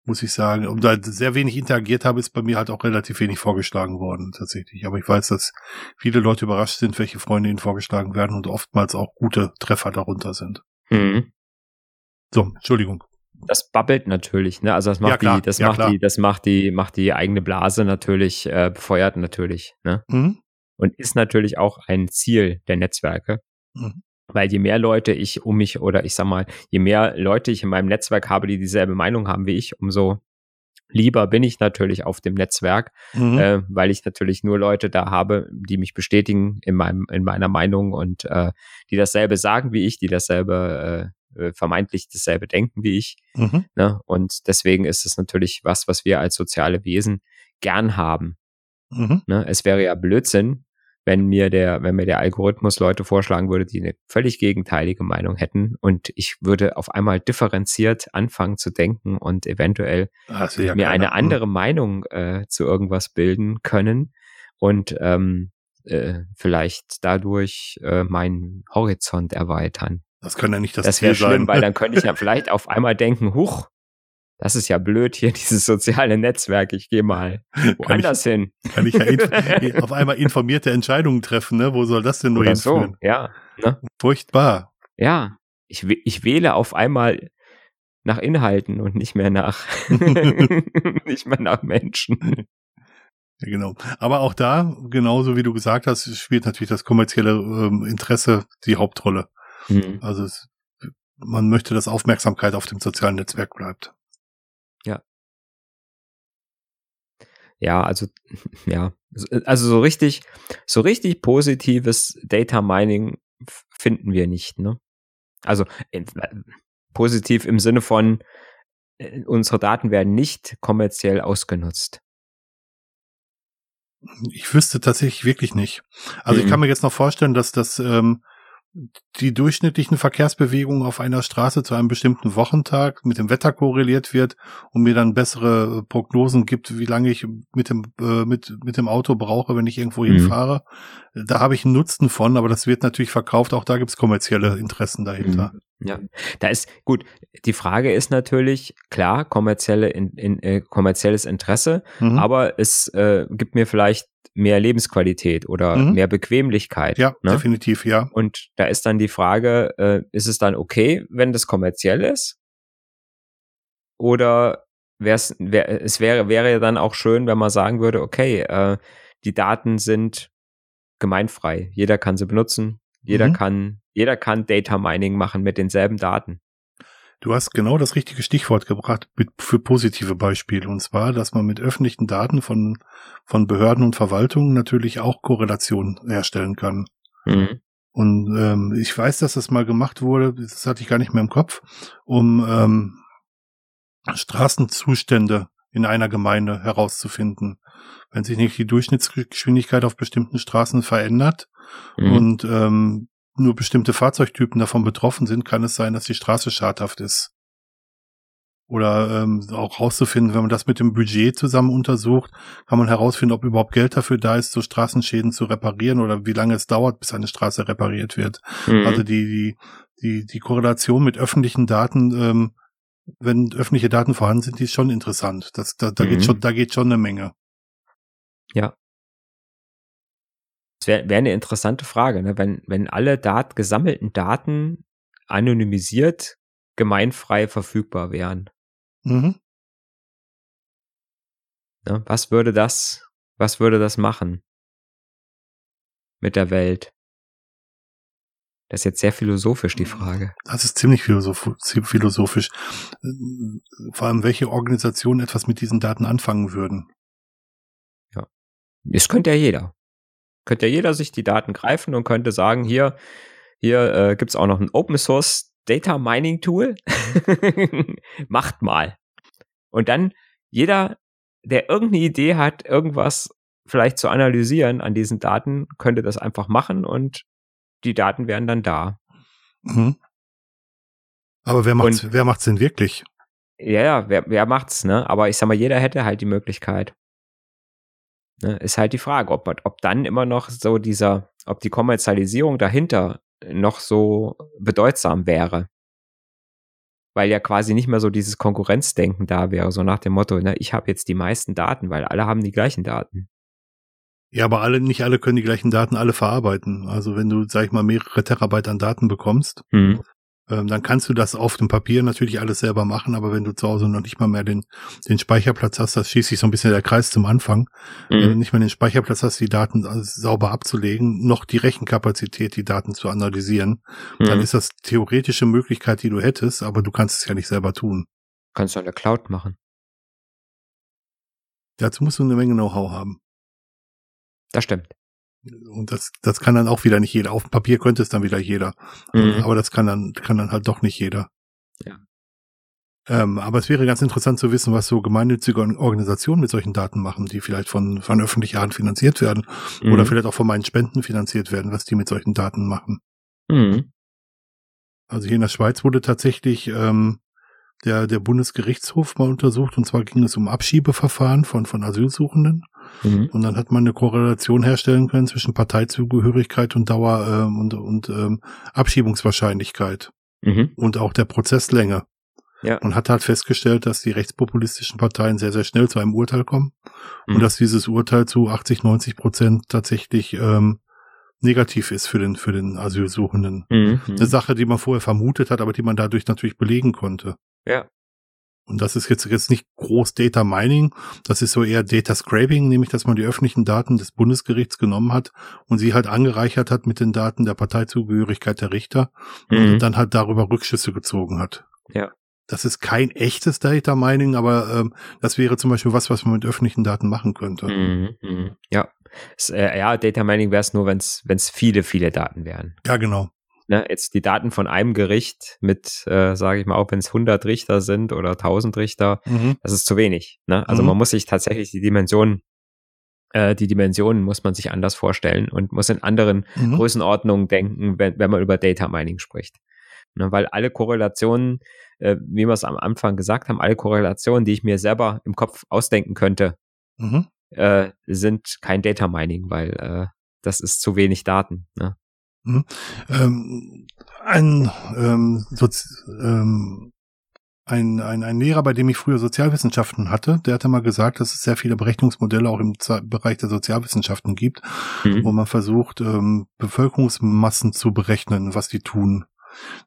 muss ich sagen, und da sehr wenig interagiert habe, ist bei mir halt auch relativ wenig vorgeschlagen worden, tatsächlich. Aber ich weiß, dass viele Leute überrascht sind, welche Freunde ihnen vorgeschlagen werden und oftmals auch gute Treffer darunter sind. Mhm. So, Entschuldigung das babbelt natürlich, ne? Also das macht ja, die, das ja, macht klar. die, das macht die, macht die eigene Blase natürlich, äh, befeuert natürlich, ne? Mhm. Und ist natürlich auch ein Ziel der Netzwerke. Mhm. Weil je mehr Leute ich um mich oder ich sag mal, je mehr Leute ich in meinem Netzwerk habe, die dieselbe Meinung haben wie ich, umso lieber bin ich natürlich auf dem Netzwerk, mhm. äh, weil ich natürlich nur Leute da habe, die mich bestätigen in meinem in meiner Meinung und äh, die dasselbe sagen wie ich, die dasselbe äh, äh, vermeintlich dasselbe denken wie ich. Mhm. Ne? Und deswegen ist es natürlich was, was wir als soziale Wesen gern haben. Mhm. Ne? Es wäre ja Blödsinn, wenn mir der, wenn mir der Algorithmus Leute vorschlagen würde, die eine völlig gegenteilige Meinung hätten und ich würde auf einmal differenziert anfangen zu denken und eventuell ja mir eine andere mhm. Meinung äh, zu irgendwas bilden können und ähm, äh, vielleicht dadurch äh, meinen Horizont erweitern. Das kann ja nicht das, das wäre schlimm, weil dann könnte ich ja vielleicht auf einmal denken, huch, das ist ja blöd hier, dieses soziale Netzwerk. Ich gehe mal woanders kann hin. Kann ich ja auf einmal informierte Entscheidungen treffen, ne? Wo soll das denn nur Oder hinführen? So, ja. Ne? Furchtbar. Ja. Ich, ich wähle auf einmal nach Inhalten und nicht mehr nach nicht mehr nach Menschen. Ja, genau. Aber auch da, genauso wie du gesagt hast, spielt natürlich das kommerzielle ähm, Interesse die Hauptrolle. Mhm. Also es, man möchte, dass Aufmerksamkeit auf dem sozialen Netzwerk bleibt. Ja, also ja, also so richtig, so richtig positives Data Mining finden wir nicht, ne? Also in, positiv im Sinne von äh, unsere Daten werden nicht kommerziell ausgenutzt. Ich wüsste tatsächlich wirklich nicht. Also mhm. ich kann mir jetzt noch vorstellen, dass das ähm, die durchschnittlichen Verkehrsbewegungen auf einer Straße zu einem bestimmten Wochentag mit dem Wetter korreliert wird und mir dann bessere Prognosen gibt, wie lange ich mit dem äh, mit mit dem Auto brauche, wenn ich irgendwo mhm. hinfahre. Da habe ich einen Nutzen von, aber das wird natürlich verkauft. Auch da gibt es kommerzielle Interessen dahinter. Mhm. Ja, da ist gut. Die Frage ist natürlich klar kommerzielle in, in, äh, kommerzielles Interesse, mhm. aber es äh, gibt mir vielleicht mehr Lebensqualität oder mhm. mehr Bequemlichkeit. Ja, ne? definitiv, ja. Und da ist dann die Frage, äh, ist es dann okay, wenn das kommerziell ist? Oder wär's, wär, es wäre, wäre ja dann auch schön, wenn man sagen würde, okay, äh, die Daten sind gemeinfrei. Jeder kann sie benutzen. Jeder mhm. kann, jeder kann Data Mining machen mit denselben Daten. Du hast genau das richtige Stichwort gebracht für positive Beispiele. Und zwar, dass man mit öffentlichen Daten von, von Behörden und Verwaltungen natürlich auch Korrelationen herstellen kann. Mhm. Und ähm, ich weiß, dass das mal gemacht wurde, das hatte ich gar nicht mehr im Kopf, um ähm, Straßenzustände in einer Gemeinde herauszufinden. Wenn sich nicht die Durchschnittsgeschwindigkeit auf bestimmten Straßen verändert mhm. und ähm, nur bestimmte Fahrzeugtypen davon betroffen sind, kann es sein, dass die Straße schadhaft ist. Oder ähm, auch rauszufinden, wenn man das mit dem Budget zusammen untersucht, kann man herausfinden, ob überhaupt Geld dafür da ist, so Straßenschäden zu reparieren oder wie lange es dauert, bis eine Straße repariert wird. Mhm. Also die, die, die, die Korrelation mit öffentlichen Daten, ähm, wenn öffentliche Daten vorhanden sind, die ist schon interessant. Das, da, da mhm. geht schon, da geht schon eine Menge. Ja, das wäre wär eine interessante Frage, ne? wenn, wenn alle Dat gesammelten Daten anonymisiert gemeinfrei verfügbar wären. Mhm. Ne? Was würde das, was würde das machen mit der Welt? Das ist jetzt sehr philosophisch, die Frage. Das ist ziemlich philosophisch. Vor allem, welche Organisationen etwas mit diesen Daten anfangen würden. Ja. Das könnte ja jeder. Könnte ja jeder sich die Daten greifen und könnte sagen, hier, hier äh, gibt es auch noch ein Open Source Data Mining Tool. Macht mal. Und dann jeder, der irgendeine Idee hat, irgendwas vielleicht zu analysieren an diesen Daten, könnte das einfach machen und die Daten wären dann da. Mhm. Aber wer macht's, und, wer macht's denn wirklich? Ja, ja, wer, wer macht's, ne? Aber ich sag mal, jeder hätte halt die Möglichkeit. Ne, ist halt die Frage, ob, ob dann immer noch so dieser, ob die Kommerzialisierung dahinter noch so bedeutsam wäre. Weil ja quasi nicht mehr so dieses Konkurrenzdenken da wäre, so nach dem Motto, ne, ich habe jetzt die meisten Daten, weil alle haben die gleichen Daten. Ja, aber alle, nicht alle können die gleichen Daten alle verarbeiten. Also wenn du, sag ich mal, mehrere Terabyte an Daten bekommst, mhm ähm, dann kannst du das auf dem Papier natürlich alles selber machen, aber wenn du zu Hause noch nicht mal mehr den, den Speicherplatz hast, das schließt sich so ein bisschen der Kreis zum Anfang, mhm. wenn du nicht mehr den Speicherplatz hast, die Daten sauber abzulegen, noch die Rechenkapazität, die Daten zu analysieren, mhm. dann ist das theoretische Möglichkeit, die du hättest, aber du kannst es ja nicht selber tun. Kannst du an der Cloud machen. Dazu musst du eine Menge Know-how haben. Das stimmt. Und das, das kann dann auch wieder nicht jeder. Auf dem Papier könnte es dann wieder jeder. Mhm. Aber das kann dann, kann dann halt doch nicht jeder. Ja. Ähm, aber es wäre ganz interessant zu wissen, was so gemeinnützige Organisationen mit solchen Daten machen, die vielleicht von, von öffentlicher Hand finanziert werden mhm. oder vielleicht auch von meinen Spenden finanziert werden, was die mit solchen Daten machen. Mhm. Also hier in der Schweiz wurde tatsächlich ähm, der, der Bundesgerichtshof mal untersucht und zwar ging es um Abschiebeverfahren von, von Asylsuchenden. Mhm. Und dann hat man eine Korrelation herstellen können zwischen Parteizugehörigkeit und Dauer ähm, und, und ähm, Abschiebungswahrscheinlichkeit mhm. und auch der Prozesslänge. Ja. Und hat halt festgestellt, dass die rechtspopulistischen Parteien sehr, sehr schnell zu einem Urteil kommen mhm. und dass dieses Urteil zu 80, 90 Prozent tatsächlich ähm, negativ ist für den, für den Asylsuchenden. Mhm. Eine Sache, die man vorher vermutet hat, aber die man dadurch natürlich belegen konnte. Ja. Und das ist jetzt, jetzt nicht groß Data Mining, das ist so eher Data Scraping, nämlich dass man die öffentlichen Daten des Bundesgerichts genommen hat und sie halt angereichert hat mit den Daten der Parteizugehörigkeit der Richter mhm. und dann halt darüber Rückschlüsse gezogen hat. Ja. Das ist kein echtes Data Mining, aber ähm, das wäre zum Beispiel was, was man mit öffentlichen Daten machen könnte. Mhm, mh. Ja. Äh, ja, Data Mining wäre es nur, wenn es viele, viele Daten wären. Ja, genau ne, jetzt die Daten von einem Gericht mit, äh, sage ich mal, auch wenn es 100 Richter sind oder 1000 Richter, mhm. das ist zu wenig. Ne? Also mhm. man muss sich tatsächlich die Dimensionen äh, die Dimensionen muss man sich anders vorstellen und muss in anderen mhm. Größenordnungen denken, wenn, wenn man über Data Mining spricht. Ne, weil alle Korrelationen, äh, wie wir es am Anfang gesagt haben, alle Korrelationen, die ich mir selber im Kopf ausdenken könnte, mhm. äh, sind kein Data Mining, weil äh, das ist zu wenig Daten. Ne? Hm? Ähm, ein, ähm, ähm, ein, ein, ein Lehrer, bei dem ich früher Sozialwissenschaften hatte, der hatte mal gesagt, dass es sehr viele Berechnungsmodelle auch im Bereich der Sozialwissenschaften gibt, mhm. wo man versucht, ähm, Bevölkerungsmassen zu berechnen, was die tun.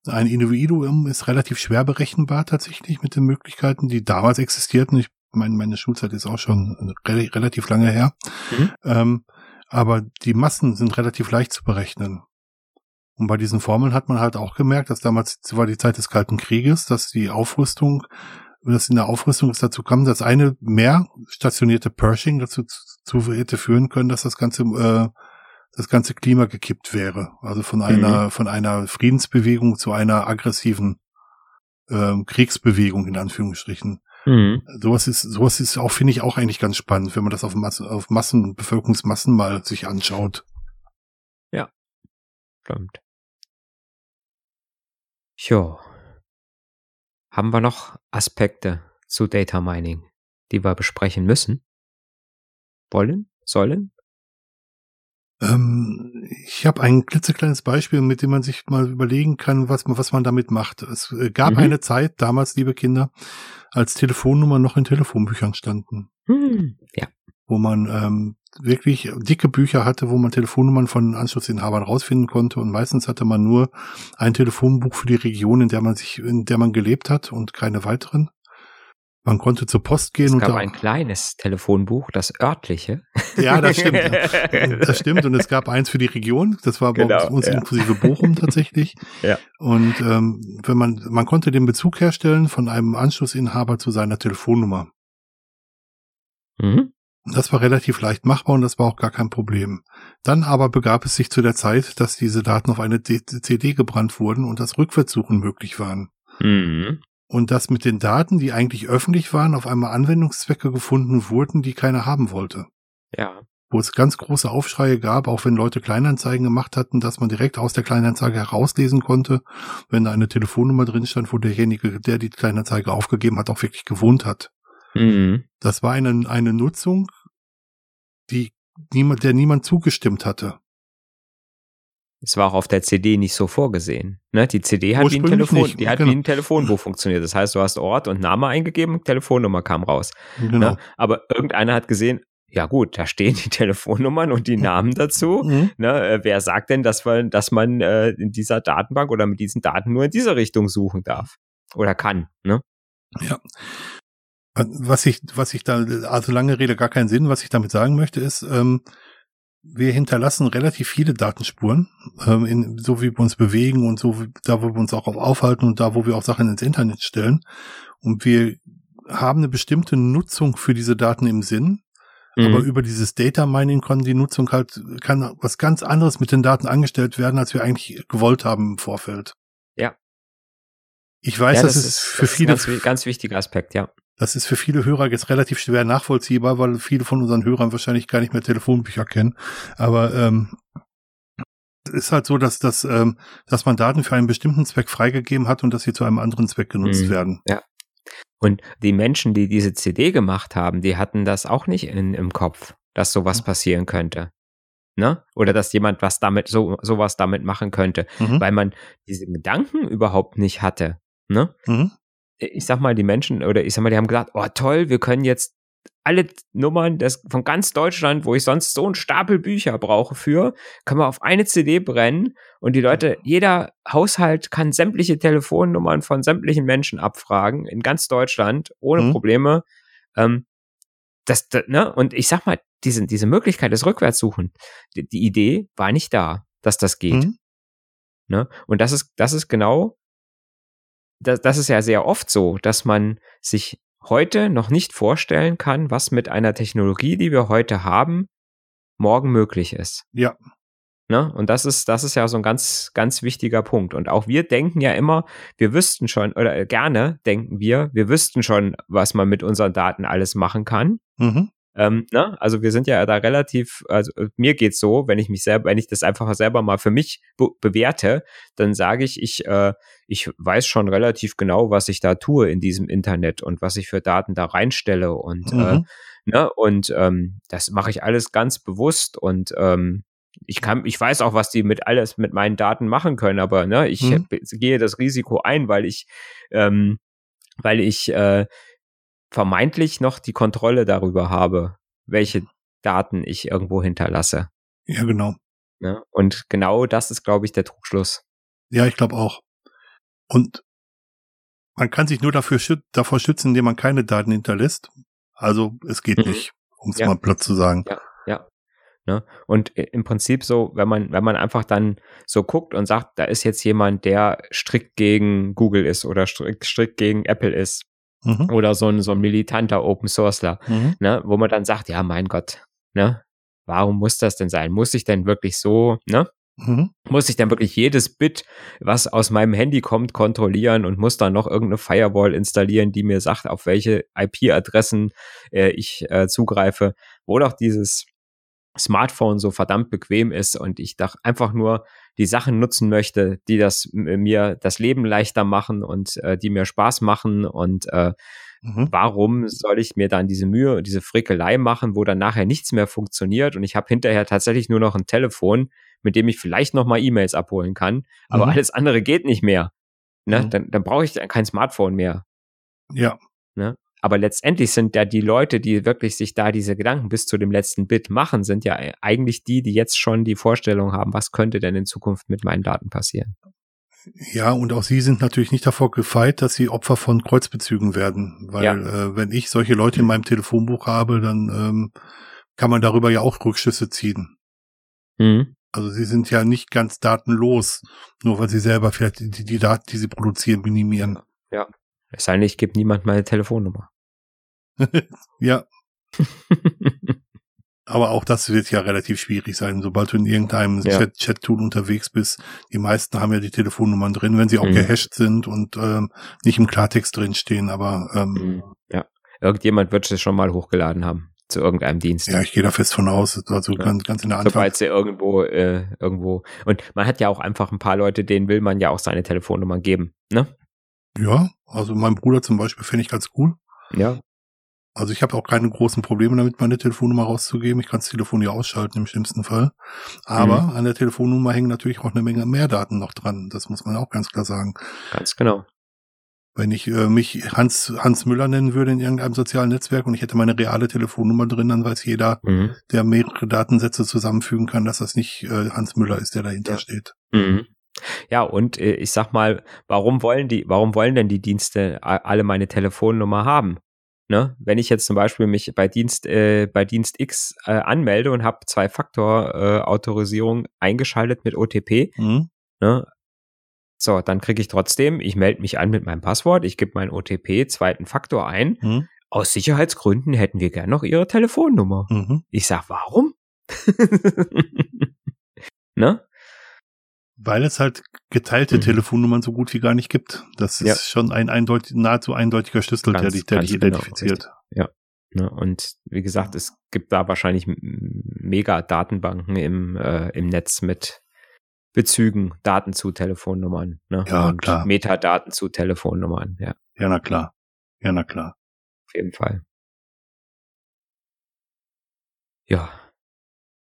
Ein Individuum ist relativ schwer berechenbar tatsächlich mit den Möglichkeiten, die damals existierten. Ich meine, meine Schulzeit ist auch schon re relativ lange her. Mhm. Ähm, aber die Massen sind relativ leicht zu berechnen. Und bei diesen Formeln hat man halt auch gemerkt, dass damals war die Zeit des Kalten Krieges, dass die Aufrüstung, dass in der Aufrüstung es dazu kam, dass eine mehr stationierte Pershing dazu zu, hätte führen können, dass das ganze äh, das ganze Klima gekippt wäre. Also von einer mhm. von einer Friedensbewegung zu einer aggressiven äh, Kriegsbewegung in Anführungsstrichen. Mhm. Sowas ist sowas ist auch finde ich auch eigentlich ganz spannend, wenn man das auf Massen auf Massen Bevölkerungsmassen mal sich anschaut. Ja, stimmt. Jo. Haben wir noch Aspekte zu Data Mining, die wir besprechen müssen? Wollen? Sollen? Ähm, ich habe ein klitzekleines Beispiel, mit dem man sich mal überlegen kann, was man, was man damit macht. Es äh, gab mhm. eine Zeit damals, liebe Kinder, als Telefonnummern noch in Telefonbüchern standen. Mhm. Ja. Wo man ähm, wirklich dicke Bücher hatte, wo man Telefonnummern von Anschlussinhabern rausfinden konnte und meistens hatte man nur ein Telefonbuch für die Region, in der man sich, in der man gelebt hat und keine weiteren. Man konnte zur Post gehen es und gab da, ein kleines Telefonbuch, das örtliche. Ja, das stimmt. das stimmt. Und es gab eins für die Region. Das war bei genau, uns ja. inklusive Bochum tatsächlich. ja. Und ähm, wenn man man konnte den Bezug herstellen von einem Anschlussinhaber zu seiner Telefonnummer. Mhm. Das war relativ leicht machbar und das war auch gar kein Problem. Dann aber begab es sich zu der Zeit, dass diese Daten auf eine CD gebrannt wurden und das Rückwärtssuchen möglich waren. Mhm. Und dass mit den Daten, die eigentlich öffentlich waren, auf einmal Anwendungszwecke gefunden wurden, die keiner haben wollte. Ja. Wo es ganz große Aufschreie gab, auch wenn Leute Kleinanzeigen gemacht hatten, dass man direkt aus der Kleinanzeige herauslesen konnte, wenn da eine Telefonnummer drin stand, wo derjenige, der die Kleinanzeige aufgegeben hat, auch wirklich gewohnt hat. Mhm. Das war eine, eine Nutzung, die niemand, der niemand zugestimmt hatte. Es war auch auf der CD nicht so vorgesehen. Ne? Die CD hat, wie ein, Telefon, nicht, die hat genau. wie ein Telefonbuch funktioniert. Das heißt, du hast Ort und Name eingegeben, Telefonnummer kam raus. Genau. Ne? Aber irgendeiner hat gesehen, ja gut, da stehen die Telefonnummern und die Namen dazu. Mhm. Ne? Äh, wer sagt denn, dass man, dass man äh, in dieser Datenbank oder mit diesen Daten nur in dieser Richtung suchen darf? Oder kann, ne? Ja. Was ich, was ich da, also lange Rede gar keinen Sinn, was ich damit sagen möchte, ist, ähm, wir hinterlassen relativ viele Datenspuren, ähm, in, so wie wir uns bewegen und so, wie, da wo wir uns auch aufhalten und da wo wir auch Sachen ins Internet stellen. Und wir haben eine bestimmte Nutzung für diese Daten im Sinn. Mhm. Aber über dieses Data Mining kann die Nutzung halt, kann was ganz anderes mit den Daten angestellt werden, als wir eigentlich gewollt haben im Vorfeld. Ja. Ich weiß, ja, das, das, ist für das viele. Ist ganz, ganz wichtiger Aspekt, ja. Das ist für viele Hörer jetzt relativ schwer nachvollziehbar, weil viele von unseren Hörern wahrscheinlich gar nicht mehr Telefonbücher kennen. Aber ähm, ist halt so, dass, dass, ähm, dass man Daten für einen bestimmten Zweck freigegeben hat und dass sie zu einem anderen Zweck genutzt mhm. werden. Ja. Und die Menschen, die diese CD gemacht haben, die hatten das auch nicht in, im Kopf, dass sowas mhm. passieren könnte. Ne? Oder dass jemand was damit, so, sowas damit machen könnte, mhm. weil man diese Gedanken überhaupt nicht hatte. Ne? Mhm ich sag mal, die Menschen oder ich sag mal, die haben gesagt, oh toll, wir können jetzt alle Nummern des, von ganz Deutschland, wo ich sonst so einen Stapel Bücher brauche für, kann man auf eine CD brennen und die Leute, jeder Haushalt kann sämtliche Telefonnummern von sämtlichen Menschen abfragen in ganz Deutschland ohne mhm. Probleme. Ähm, das, das, ne? Und ich sag mal, diese, diese Möglichkeit des Rückwärtssuchen, die, die Idee war nicht da, dass das geht. Mhm. Ne? Und das ist, das ist genau, das, das ist ja sehr oft so, dass man sich heute noch nicht vorstellen kann, was mit einer Technologie, die wir heute haben, morgen möglich ist. Ja. Ne? Und das ist, das ist ja so ein ganz, ganz wichtiger Punkt. Und auch wir denken ja immer, wir wüssten schon, oder gerne denken wir, wir wüssten schon, was man mit unseren Daten alles machen kann. Mhm. Ähm, ne? Also wir sind ja da relativ, also äh, mir geht's so, wenn ich mich selber, wenn ich das einfach selber mal für mich be bewerte, dann sage ich, ich, äh, ich weiß schon relativ genau, was ich da tue in diesem Internet und was ich für Daten da reinstelle und äh, mhm. äh, ne? und ähm, das mache ich alles ganz bewusst und ähm, ich kann, ich weiß auch, was die mit alles mit meinen Daten machen können, aber ne, ich mhm. gehe das Risiko ein, weil ich, ähm, weil ich äh, vermeintlich noch die Kontrolle darüber habe, welche Daten ich irgendwo hinterlasse. Ja, genau. Ja, und genau das ist, glaube ich, der Trugschluss. Ja, ich glaube auch. Und man kann sich nur dafür schü davor schützen, indem man keine Daten hinterlässt. Also es geht mhm. nicht, um es ja. mal platt zu sagen. Ja, ja. Ne? Und im Prinzip so, wenn man, wenn man einfach dann so guckt und sagt, da ist jetzt jemand, der strikt gegen Google ist oder strikt, strikt gegen Apple ist, mhm. oder so ein, so ein militanter Open Sourceler, mhm. ne, wo man dann sagt, ja, mein Gott, ne, warum muss das denn sein? Muss ich denn wirklich so, ne? Mhm. Muss ich dann wirklich jedes Bit, was aus meinem Handy kommt, kontrollieren und muss dann noch irgendeine Firewall installieren, die mir sagt, auf welche IP-Adressen äh, ich äh, zugreife, wo doch dieses Smartphone so verdammt bequem ist und ich doch einfach nur die Sachen nutzen möchte, die das mir das Leben leichter machen und äh, die mir Spaß machen und äh, mhm. warum soll ich mir dann diese Mühe und diese Frickelei machen, wo dann nachher nichts mehr funktioniert und ich habe hinterher tatsächlich nur noch ein Telefon, mit dem ich vielleicht noch mal E-Mails abholen kann, aber mhm. alles andere geht nicht mehr. Ne? Mhm. Dann, dann brauche ich kein Smartphone mehr. Ja. Ne? Aber letztendlich sind ja die Leute, die wirklich sich da diese Gedanken bis zu dem letzten Bit machen, sind ja eigentlich die, die jetzt schon die Vorstellung haben, was könnte denn in Zukunft mit meinen Daten passieren. Ja, und auch sie sind natürlich nicht davor gefeit, dass sie Opfer von Kreuzbezügen werden. Weil ja. äh, wenn ich solche Leute in meinem Telefonbuch habe, dann ähm, kann man darüber ja auch Rückschlüsse ziehen. Mhm. Also sie sind ja nicht ganz datenlos, nur weil sie selber vielleicht die, die Daten, die sie produzieren, minimieren. Ja. Es sei denn, ich gebe niemand meine Telefonnummer. ja. Aber auch das wird ja relativ schwierig sein, sobald du in irgendeinem ja. Chat-Tool unterwegs bist. Die meisten haben ja die Telefonnummern drin, wenn sie auch mhm. gehasht sind und ähm, nicht im Klartext drinstehen. Aber ähm, mhm. ja, irgendjemand wird es schon mal hochgeladen haben zu irgendeinem Dienst. Ja, ich gehe da fest von aus. Also ja. ganz, ganz in der Anfang. Sobald sie irgendwo, äh, irgendwo. Und man hat ja auch einfach ein paar Leute, denen will man ja auch seine Telefonnummer geben, ne? Ja, also mein Bruder zum Beispiel finde ich ganz cool. Ja. Also ich habe auch keine großen Probleme damit, meine Telefonnummer rauszugeben. Ich kann das Telefon ja ausschalten im schlimmsten Fall. Aber mhm. an der Telefonnummer hängen natürlich auch eine Menge mehr Daten noch dran. Das muss man auch ganz klar sagen. Ganz genau. Wenn ich äh, mich Hans, Hans Müller nennen würde in irgendeinem sozialen Netzwerk und ich hätte meine reale Telefonnummer drin, dann weiß jeder, mhm. der mehrere Datensätze zusammenfügen kann, dass das nicht äh, Hans Müller ist, der dahinter ja. steht. Mhm. Ja, und äh, ich sag mal, warum wollen die, warum wollen denn die Dienste alle meine Telefonnummer haben? Ne? Wenn ich jetzt zum Beispiel mich bei Dienst, äh, bei Dienst X äh, anmelde und habe Zwei-Faktor-Autorisierung äh, eingeschaltet mit OTP, mhm. ne? so, dann kriege ich trotzdem, ich melde mich an mit meinem Passwort, ich gebe meinen OTP, zweiten Faktor ein. Mhm. Aus Sicherheitsgründen hätten wir gern noch ihre Telefonnummer. Mhm. Ich sag, warum? ne? Weil es halt geteilte mhm. Telefonnummern so gut wie gar nicht gibt. Das ist ja. schon ein eindeutig, nahezu eindeutiger Schlüssel, ganz, der dich, der dich genau, identifiziert. Ja. Ne, und wie gesagt, es gibt da wahrscheinlich mega Datenbanken im, äh, im Netz mit Bezügen, Daten zu Telefonnummern. Ne? Ja, und klar. Metadaten zu Telefonnummern, ja. Ja, na klar. Ja, na klar. Auf jeden Fall. Ja.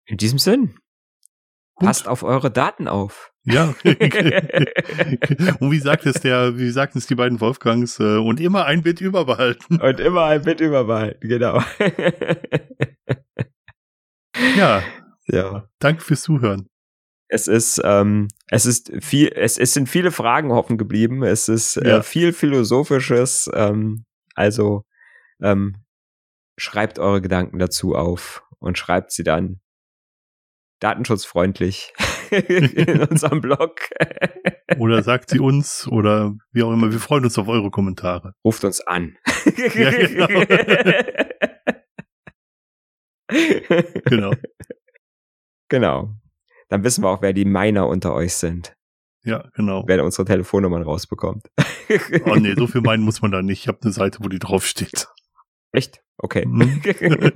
In diesem Sinn. Gut. Passt auf eure Daten auf. Ja. und wie sagt es der, wie sagten es die beiden Wolfgangs? Äh, und immer ein Bit überbehalten. Und immer ein Bit überbehalten, genau. ja. Ja. Danke fürs Zuhören. Es ist, ähm, es ist viel, es, es sind viele Fragen offen geblieben. Es ist äh, ja. viel Philosophisches. Ähm, also ähm, schreibt eure Gedanken dazu auf und schreibt sie dann datenschutzfreundlich in unserem Blog. oder sagt sie uns oder wie auch immer. Wir freuen uns auf eure Kommentare. Ruft uns an. ja, genau. genau. Genau. Dann wissen wir auch, wer die Miner unter euch sind. Ja, genau. Wer unsere Telefonnummern rausbekommt. oh nee, so viel meinen muss man da nicht. Ich habe eine Seite, wo die draufsteht. Echt? Okay.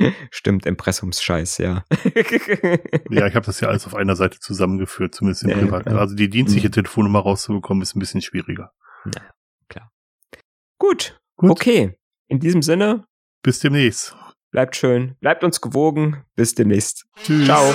Stimmt, Impressumsscheiß, ja. ja, ich habe das ja alles auf einer Seite zusammengeführt, zumindest im ja, Privat. Ja. Also die dienstliche mhm. Telefonnummer rauszubekommen, ist ein bisschen schwieriger. Ja, klar. Gut. Gut. Okay. In diesem Sinne. Bis demnächst. Bleibt schön. Bleibt uns gewogen. Bis demnächst. Tschüss. Ciao.